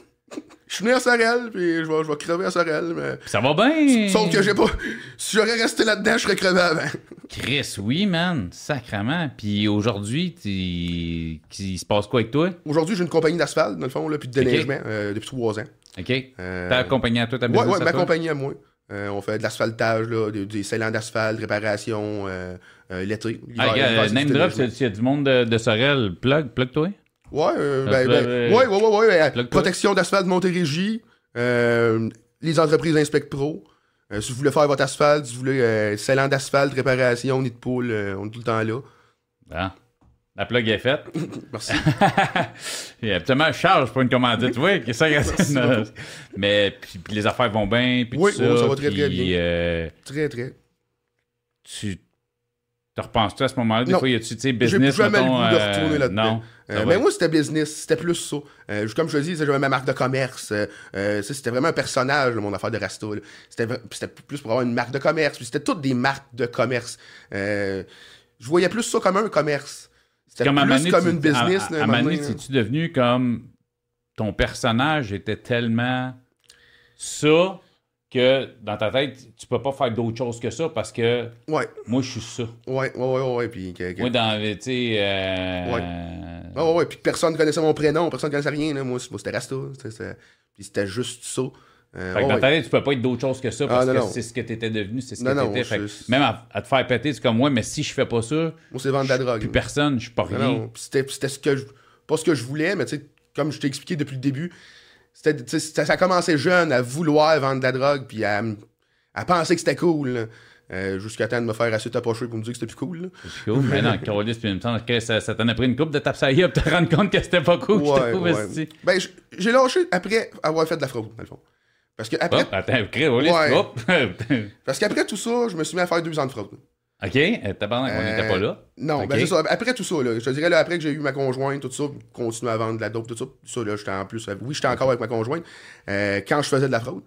Speaker 2: Je suis venu à Sorel, puis je vais, je vais crever à Sorel, mais...
Speaker 1: Ça va bien?
Speaker 2: Sauf que j'ai pas... Si j'aurais resté là-dedans, je serais crevé avant.
Speaker 1: Chris, oui, man, sacrement. Puis aujourd'hui, il se passe quoi avec toi?
Speaker 2: Aujourd'hui, j'ai une compagnie d'asphalte, dans le fond, là, puis de déneigement, euh, depuis trois ans.
Speaker 1: OK?
Speaker 2: Euh,
Speaker 1: T'as accompagné à toi ta
Speaker 2: Ouais,
Speaker 1: business
Speaker 2: ouais,
Speaker 1: à
Speaker 2: ma
Speaker 1: toi?
Speaker 2: compagnie à moi. Euh, on fait de l'asphaltage, des, des scellants d'asphalte, réparation, l'été.
Speaker 1: Ah, euh, name drop, s'il y a du monde de, de Sorel, plug, plug toi?
Speaker 2: Ouais, euh,
Speaker 1: Ah,
Speaker 2: ben, ben, ouais, ouais, ouais, ouais, protection d'asphalte Montérégie, euh, les entreprises Inspect Pro. Euh, si vous voulez faire votre asphalte, si vous voulez euh, scellant d'asphalte, réparation, nid de poule, euh, on est tout le temps là.
Speaker 1: Bon. La plug est faite. *laughs*
Speaker 2: Merci. *laughs*
Speaker 1: Et absolument, je charge pour une commandite. Oui, *laughs* que ça. Mais puis, puis les affaires vont bien, puis
Speaker 2: Oui,
Speaker 1: tout
Speaker 2: oui,
Speaker 1: ça.
Speaker 2: va très,
Speaker 1: puis,
Speaker 2: très bien. très, très.
Speaker 1: tu te repenses-tu à ce moment-là? Des
Speaker 2: Non.
Speaker 1: fois, y a-tu, tu sais,
Speaker 2: J'ai
Speaker 1: business,
Speaker 2: jamais le
Speaker 1: mettons,
Speaker 2: goût de
Speaker 1: euh,
Speaker 2: retourner là-dedans.
Speaker 1: Non?
Speaker 2: Euh, mais moi, c'était business, c'était plus ça. Euh, comme je te dis, j'avais ma marque de commerce. euh, ça, c'était vraiment un personnage, mon affaire de là. C'était plus pour avoir une marque de commerce. Puis c'était toutes des marques de commerce. Je voyais plus ça comme un commerce. C'était
Speaker 1: comme
Speaker 2: plus comme
Speaker 1: tu-
Speaker 2: une business.
Speaker 1: À,
Speaker 2: là,
Speaker 1: c'est-tu devenu comme ton personnage était tellement ça que dans ta tête, tu peux pas faire d'autre chose que ça parce que
Speaker 2: Ouais,
Speaker 1: moi, je suis ça.
Speaker 2: ouais, ouais, ouais, ouais. Puis que- que-
Speaker 1: Moi, dans, tu sais... euh,
Speaker 2: Ouais, ouais, ouais. Puis personne connaissait mon prénom, personne connaissait rien. Là. Moi, c'était Rasta. Puis c'était juste ça. Euh,
Speaker 1: Fait que dans ta tête, tu peux pas être d'autre chose que ça parce
Speaker 2: Ah, non,
Speaker 1: que c'est ce que t'étais devenu, c'est ce
Speaker 2: Non,
Speaker 1: que
Speaker 2: non,
Speaker 1: t'étais. Fait que même à, à te faire péter, c'est comme moi, mais si je fais pas ça,
Speaker 2: Moi, c'est vendre de la drogue.
Speaker 1: plus personne, je suis pas rien.
Speaker 2: non. Puis C'était c'était ce que je. Pas ce que je voulais, mais tu sais, comme je t'ai expliqué depuis le début, c'était, ça a commencé jeune à vouloir vendre de la drogue, puis à, penser que c'était cool. là. Euh, Jusqu'à temps de me faire assez tapocher pour me dire que c'était plus cool. là.
Speaker 1: C'est cool. mais non, Carlis, puis il me semble que ça, ça t'en a pris une coupe de tape saillie pour te rendre compte que c'était pas cool.
Speaker 2: Ouais. Ben, j'ai lâché après avoir fait de la fraude, dans le fond. Parce que après,
Speaker 1: Hop, attends,
Speaker 2: Ouais.
Speaker 1: hop. *laughs*
Speaker 2: parce qu'après tout ça, je me suis mis à faire deux ans de fraude.
Speaker 1: OK, euh, tabarnak, on n'était
Speaker 2: Euh,
Speaker 1: pas là.
Speaker 2: Non, ben c'est ça. Après tout ça, là, je te dirais, là, après que j'ai eu ma conjointe, tout ça, continuer à vendre de la dope, tout ça, ça, là, j'étais en plus, oui, j'étais encore avec ma conjointe, euh, quand je faisais de la fraude.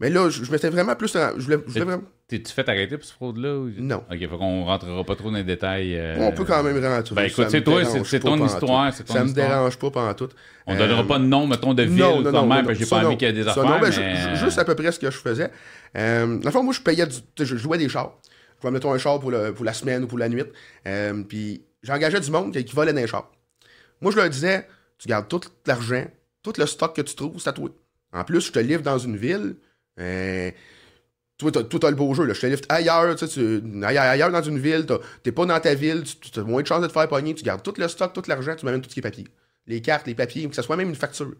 Speaker 2: Mais là, je, je m'étais vraiment plus. Je voulais, je voulais
Speaker 1: Et-
Speaker 2: vraiment-
Speaker 1: T'es-tu fait arrêter pour cette fraude-là? ou-
Speaker 2: Non.
Speaker 1: Ok, fait qu'on rentrera pas trop dans les détails. euh,
Speaker 2: On peut quand même rentrer.
Speaker 1: Ben
Speaker 2: ça
Speaker 1: écoute, c'est toi, c'est ton histoire. c'est ton
Speaker 2: Ça me
Speaker 1: histoire.
Speaker 2: dérange pas pendant tout.
Speaker 1: On donnera
Speaker 2: Euh,
Speaker 1: pas de nom, mettons, de ville
Speaker 2: non, non, non,
Speaker 1: j'ai pas envie qu'il y ait des affaires.
Speaker 2: non, ben,
Speaker 1: mais...
Speaker 2: ju- Juste à peu près ce que je faisais. Euh, dans le fond, moi, je payais du. Je jouais des chars. Je vais mettons un char pour, le- pour la semaine ou pour la nuit. Euh, puis j'engageais du monde qui, qui volait dans les chars. Moi, je leur disais tu gardes tout l'argent, tout le stock que tu trouves, c'est à toi. En plus, je te livre dans une ville. Euh, toi, t'as, le beau jeu. Là. Je te livre ailleurs, tu ailleurs, ailleurs dans une ville. t'es pas dans ta ville. Tu as moins de chances de te faire pogner. Tu gardes tout le stock, tout l'argent. Tu m'amènes tout ce qui est papier. Les cartes, les papiers, que ce soit même une facture.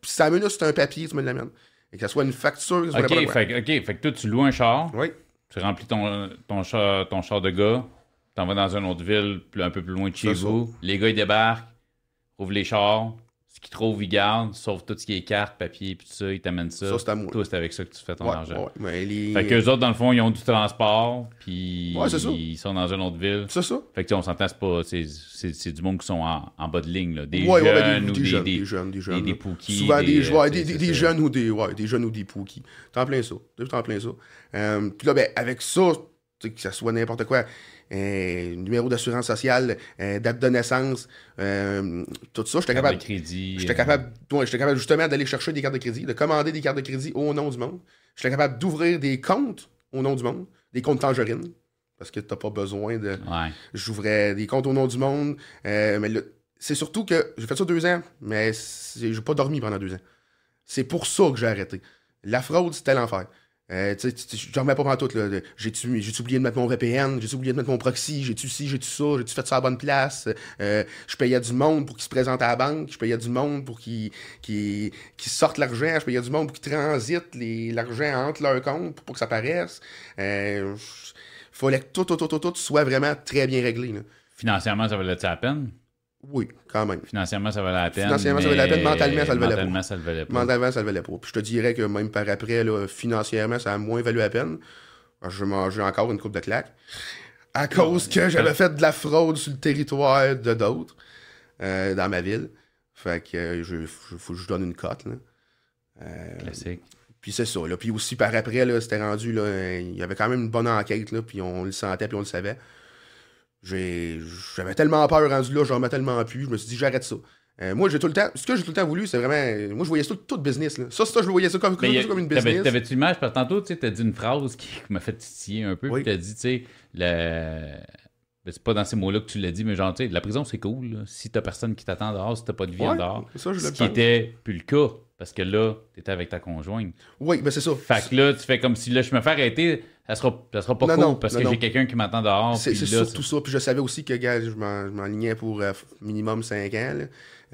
Speaker 2: Puis si ça minute, c'est un papier, tu me l'amènes. Et que ce soit une facture, que ce soit
Speaker 1: fait, ok, fait que toi, tu loues un char,
Speaker 2: Oui.
Speaker 1: Tu remplis ton, ton, char, ton char de gars, t'en vas dans une autre ville, un peu plus loin de chez vous. Les gars, ils débarquent, ouvrent les chars, ce qu'ils trouvent, ils gardent, sauf tout ce qui est cartes, papier, puis tout ça, ils t'amènent ça.
Speaker 2: Ça, c'est à moi.
Speaker 1: Toi, c'est avec ça que tu fais ton
Speaker 2: Ouais,
Speaker 1: argent.
Speaker 2: ouais, mais les-
Speaker 1: Fait qu'eux autres, dans le fond, ils ont du transport, puis
Speaker 2: Ouais, c'est ça.
Speaker 1: ils sont dans une autre ville.
Speaker 2: C'est ça?
Speaker 1: Fait que on s'entend, c'est pas. C'est, c'est, c'est du monde qui sont en, en bas de ligne, là. Des
Speaker 2: ouais,
Speaker 1: jeunes
Speaker 2: ben,
Speaker 1: ou
Speaker 2: des,
Speaker 1: des,
Speaker 2: jeunes,
Speaker 1: des,
Speaker 2: des jeunes, des jeunes.
Speaker 1: des, des pookies,
Speaker 2: Souvent des,
Speaker 1: des,
Speaker 2: ouais,
Speaker 1: euh,
Speaker 2: des, des- des jeunes ou des, ouais, des jeunes ou des pookies. T'en plein ça. T'en plein ça. Euh, puis là, ben, avec ça, tu sais, que ça soit n'importe quoi, euh, numéro d'assurance sociale, euh, date de naissance, euh, tout ça, j'étais capable.
Speaker 1: de crédit.
Speaker 2: J'étais capable, ouais, j'étais capable justement d'aller chercher des cartes de crédit, de commander des cartes de crédit au nom du monde. J'étais capable d'ouvrir des comptes au nom du monde, des comptes tangerines, parce que t'as pas besoin de.
Speaker 1: Ouais.
Speaker 2: J'ouvrais des comptes au nom du monde. mais c'est surtout que j'ai fait ça deux ans, mais j'ai pas dormi pendant deux ans. C'est pour ça que j'ai arrêté. La fraude, c'était l'enfer. Euh, tu sais, tu- tu- je dormais pas tout. là. J'ai-tu j'ai-tu oublié de mettre mon VPN? J'ai-tu oublié de mettre mon proxy? J'ai-tu ci, j'ai-tu ça? J'ai-tu fait ça à la bonne place? Euh, je payais du monde pour qu'il se présente à la banque. Je payais du monde pour qu'il qu'il qu'il sorte l'argent. Je payais du monde pour qu'il transite les- l'argent entre leurs comptes pour que ça paraisse. Euh, fallait que tout, tout, tout, tout, tout soit vraiment très bien réglé. là.
Speaker 1: Financièrement, ça valait la peine?
Speaker 2: Oui, quand même.
Speaker 1: Financièrement, ça valait la peine.
Speaker 2: Financièrement, ça valait la peine. Mentalement, ça le valait pas.
Speaker 1: Mentalement, ça le valait pas.
Speaker 2: Mentalement, ça ne valait pas. Puis je te dirais que même par après, là, financièrement, ça a moins valu la peine. Je mangeais encore une coupe de claques. À cause que j'avais fait de la fraude sur le territoire de d'autres euh, dans ma ville. Fait que euh, je, je- faut que je donne une cote. Là. Euh,
Speaker 1: Classique.
Speaker 2: puis c'est ça. Là. Puis aussi par après, c'était rendu. Là, il y avait quand même une bonne enquête. Là, puis on le sentait, puis on le savait. J'avais tellement peur rendu là, j'en remets tellement plus. Je me suis dit, j'arrête ça. Euh, moi, j'ai tout le temps. Ce que j'ai tout le temps voulu, c'est vraiment. Moi, je voyais ça tout, tout business. Là. Ça, ça, je voyais ça comme, comme,
Speaker 1: a-
Speaker 2: comme une
Speaker 1: t'avais-
Speaker 2: business.
Speaker 1: T'avais-tu l'image? Parce que tantôt, tu sais, t'as dit une phrase qui m'a fait titiller un peu.
Speaker 2: Oui.
Speaker 1: Tu t'as dit, tu sais, le... ben, c'est pas dans ces mots-là que tu l'as dit, mais genre, tu sais, la prison, c'est cool. là. Si t'as personne qui t'attend dehors, si t'as pas de vie en dehors.
Speaker 2: ça, je
Speaker 1: Ce qui était plus le cas, parce que là, t'étais avec ta conjointe.
Speaker 2: Oui, ben c'est ça.
Speaker 1: Fait que là, tu fais comme si là, je me fais arrêter, ça sera, ça sera pas
Speaker 2: Non,
Speaker 1: cool
Speaker 2: non,
Speaker 1: parce
Speaker 2: non,
Speaker 1: que j'ai quelqu'un qui m'attend dehors.
Speaker 2: C'est surtout ça. Puis je savais aussi que, gars, je m'en- je m'enlignais pour euh, minimum 5 ans.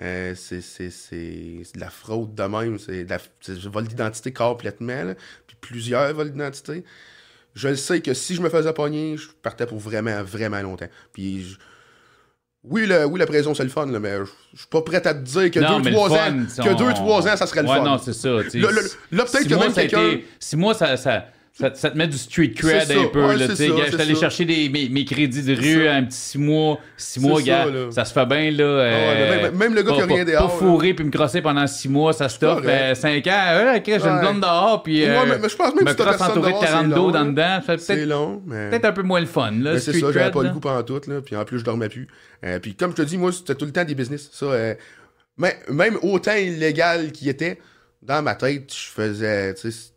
Speaker 2: Euh, c'est de la fraude de même. C'est de la- c'est du vol d'identité complètement. là. Puis plusieurs vols d'identité. Je le sais que si je me faisais pogner, je partais pour vraiment, vraiment longtemps. Puis je- oui, le, oui, la prison, c'est le fun, là, mais je je suis pas prêt à te dire que
Speaker 1: Non, mais le
Speaker 2: 2-3
Speaker 1: fun,
Speaker 2: ans,
Speaker 1: si
Speaker 2: que
Speaker 1: on-
Speaker 2: 2-3 ans, ça serait le
Speaker 1: ouais,
Speaker 2: fun.
Speaker 1: non, c'est ça.
Speaker 2: Là, peut-être
Speaker 1: Six
Speaker 2: que
Speaker 1: mois,
Speaker 2: même quelqu'un.
Speaker 1: mois, ça, ça, ça, ça te met du street cred un peu.
Speaker 2: ouais,
Speaker 1: là, tu sais, je suis allé chercher des, mes, mes crédits de rue un petit six mois. Six mois, gars, ça se fait bien. là. euh,
Speaker 2: même- même le gars qui a rien dehors,
Speaker 1: Pas
Speaker 2: là.
Speaker 1: fourrer puis me crosser pendant six mois, ça stoppe.
Speaker 2: correct.
Speaker 1: Euh, cinq ans, euh, ok, j'ai une
Speaker 2: Ouais.
Speaker 1: blonde dehors. Puis, euh,
Speaker 2: Ouais, mais- mais je pense même
Speaker 1: me
Speaker 2: si
Speaker 1: crosse entouré de
Speaker 2: dehors, c'est
Speaker 1: 40
Speaker 2: long,
Speaker 1: dos dans dedans.
Speaker 2: C'est long, mais.
Speaker 1: peut-être un peu moins le fun. Là,
Speaker 2: c'est ça, j'avais pas le goût pendant tout, là. Puis en plus, je dormais plus. Puis comme je te dis, moi, c'était tout le temps des business. Ça, mais- même autant illégal qu'il était, dans ma tête, je faisais, tu sais,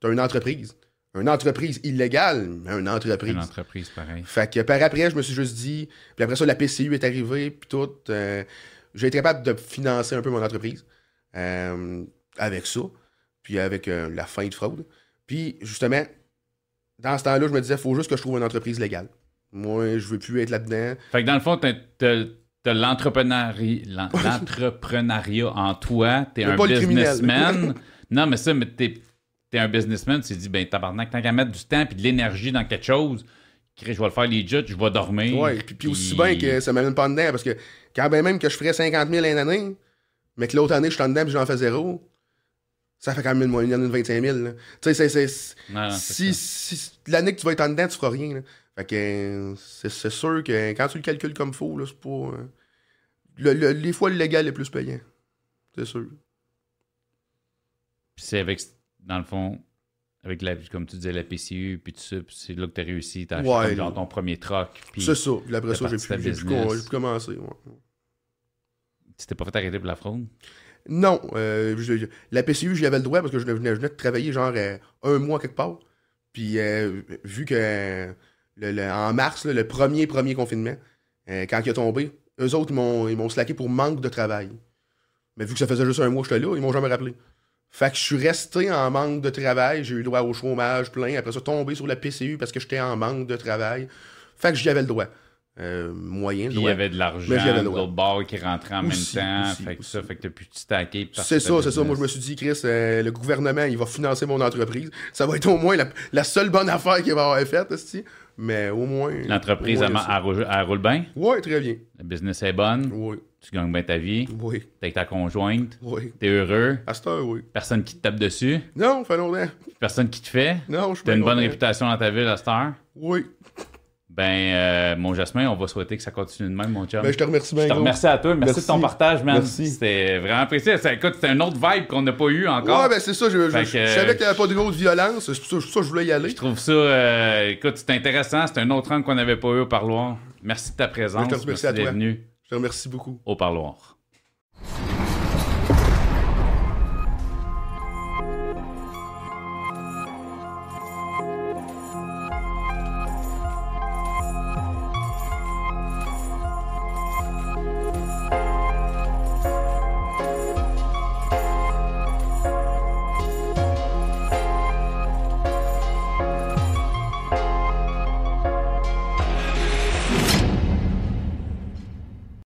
Speaker 2: c'était juste une entreprise. Une entreprise illégale, mais une entreprise.
Speaker 1: Une entreprise, pareil.
Speaker 2: Fait que par après, je me suis juste dit, puis après ça, la PCU est arrivée, puis tout. euh, j'ai été capable de financer un peu mon entreprise euh, avec ça, puis avec euh, la fin de fraude. Puis justement, dans ce temps-là, je me disais, faut juste que je trouve une entreprise légale. Moi, je veux plus être là-dedans.
Speaker 1: Fait que dans le fond, t'as, l'entrepreneuriat, l'en- *laughs* l'entrepreneuriat en toi, t'es un businessman. non, mais ça, mais t'es, t'es un businessman, tu te dis, ben tabarnak, tant qu'à mettre du temps et de l'énergie dans quelque chose, je vais le faire legit, je vais dormir.
Speaker 2: Ouais, puis, puis aussi bien que ça m'amène pas dedans, parce que quand ben même que je ferais 50 000 une année, mais que l'autre année, je suis en dedans et j'en fais zéro, ça fait quand même une moyenne de 25 000. là. Tu sais, c'est- si, l'année que tu vas être en dedans, tu feras rien. là. Fait que c'est sûr que quand tu le calcules comme faut, là, c'est pas. euh, le- le- les fois, le légal est plus payant. C'est sûr.
Speaker 1: C'est avec dans le fond, avec la, comme tu disais, la PCU, puis tout ça, puis c'est là que tu as réussi, tu as acheté genre ton premier puis
Speaker 2: C'est ça. Puis après ça, j'ai pu, j'ai pu commencer. ouais.
Speaker 1: tu t'es pas fait arrêter pour la fraude?
Speaker 2: Non, euh, je- la PCU, j'y avais le droit parce que je venais, je venais de travailler genre euh, un mois quelque part. Puis euh, vu que le- le- en mars, là, le premier premier confinement, quand il a tombé, eux autres, ils m'ont, ils m'ont slacké pour manque de travail. Mais vu que ça faisait juste un mois que j'étais là, ils m'ont jamais rappelé. Fait que je suis resté en manque de travail, j'ai eu le droit au chômage plein, après ça tombé sur la PCU parce que j'étais en manque de travail. Fait que j'y avais le droit. Euh, moyen, le
Speaker 1: Puis il y avait de l'argent l'autre bord qui rentrait en
Speaker 2: Aussi,
Speaker 1: même temps.
Speaker 2: aussi,
Speaker 1: fait que
Speaker 2: aussi.
Speaker 1: ça, fait que t'as pu stacker.
Speaker 2: C'est ça, c'est ça. Moi, je me suis dit, Chris, euh, le gouvernement, il va financer mon entreprise. Ça va être au moins la, la seule bonne affaire qu'il va avoir faite. Mais au moins.
Speaker 1: L'entreprise, elle, elle roule- bien?
Speaker 2: Ouais, très bien.
Speaker 1: La business est bonne?
Speaker 2: Oui,
Speaker 1: Tu gagnes bien ta vie.
Speaker 2: oui,
Speaker 1: T'es avec ta conjointe.
Speaker 2: oui.
Speaker 1: T'es heureux.
Speaker 2: À cette heure, oui.
Speaker 1: Personne qui te tape dessus.
Speaker 2: Non, fait longtemps.
Speaker 1: Personne qui te fait.
Speaker 2: Non, je suis
Speaker 1: T'as une bonne réputation dans ta ville à cette heure.
Speaker 2: Oui.
Speaker 1: Ben, euh, mon Jasmin, on va souhaiter que ça continue de même, mon chum.
Speaker 2: Ben, je te remercie bien.
Speaker 1: Je te
Speaker 2: gros.
Speaker 1: remercie à toi. Merci,
Speaker 2: Merci.
Speaker 1: de ton partage, man.
Speaker 2: Merci.
Speaker 1: C'était vraiment apprécié. Ça, écoute, c'est un autre vibe qu'on n'a pas eu encore.
Speaker 2: Ouais, ben c'est ça. Je, je- je
Speaker 1: que-
Speaker 2: savais qu'il n'y avait pas de grosse violence. C'est pour ça, ça que je voulais y aller.
Speaker 1: Je trouve ça, euh, écoute, c'est intéressant. C'est un autre angle qu'on n'avait pas eu au parloir. Merci de ta présence.
Speaker 2: Je te remercie
Speaker 1: Merci
Speaker 2: à toi. Je remercie beaucoup.
Speaker 1: au parloir.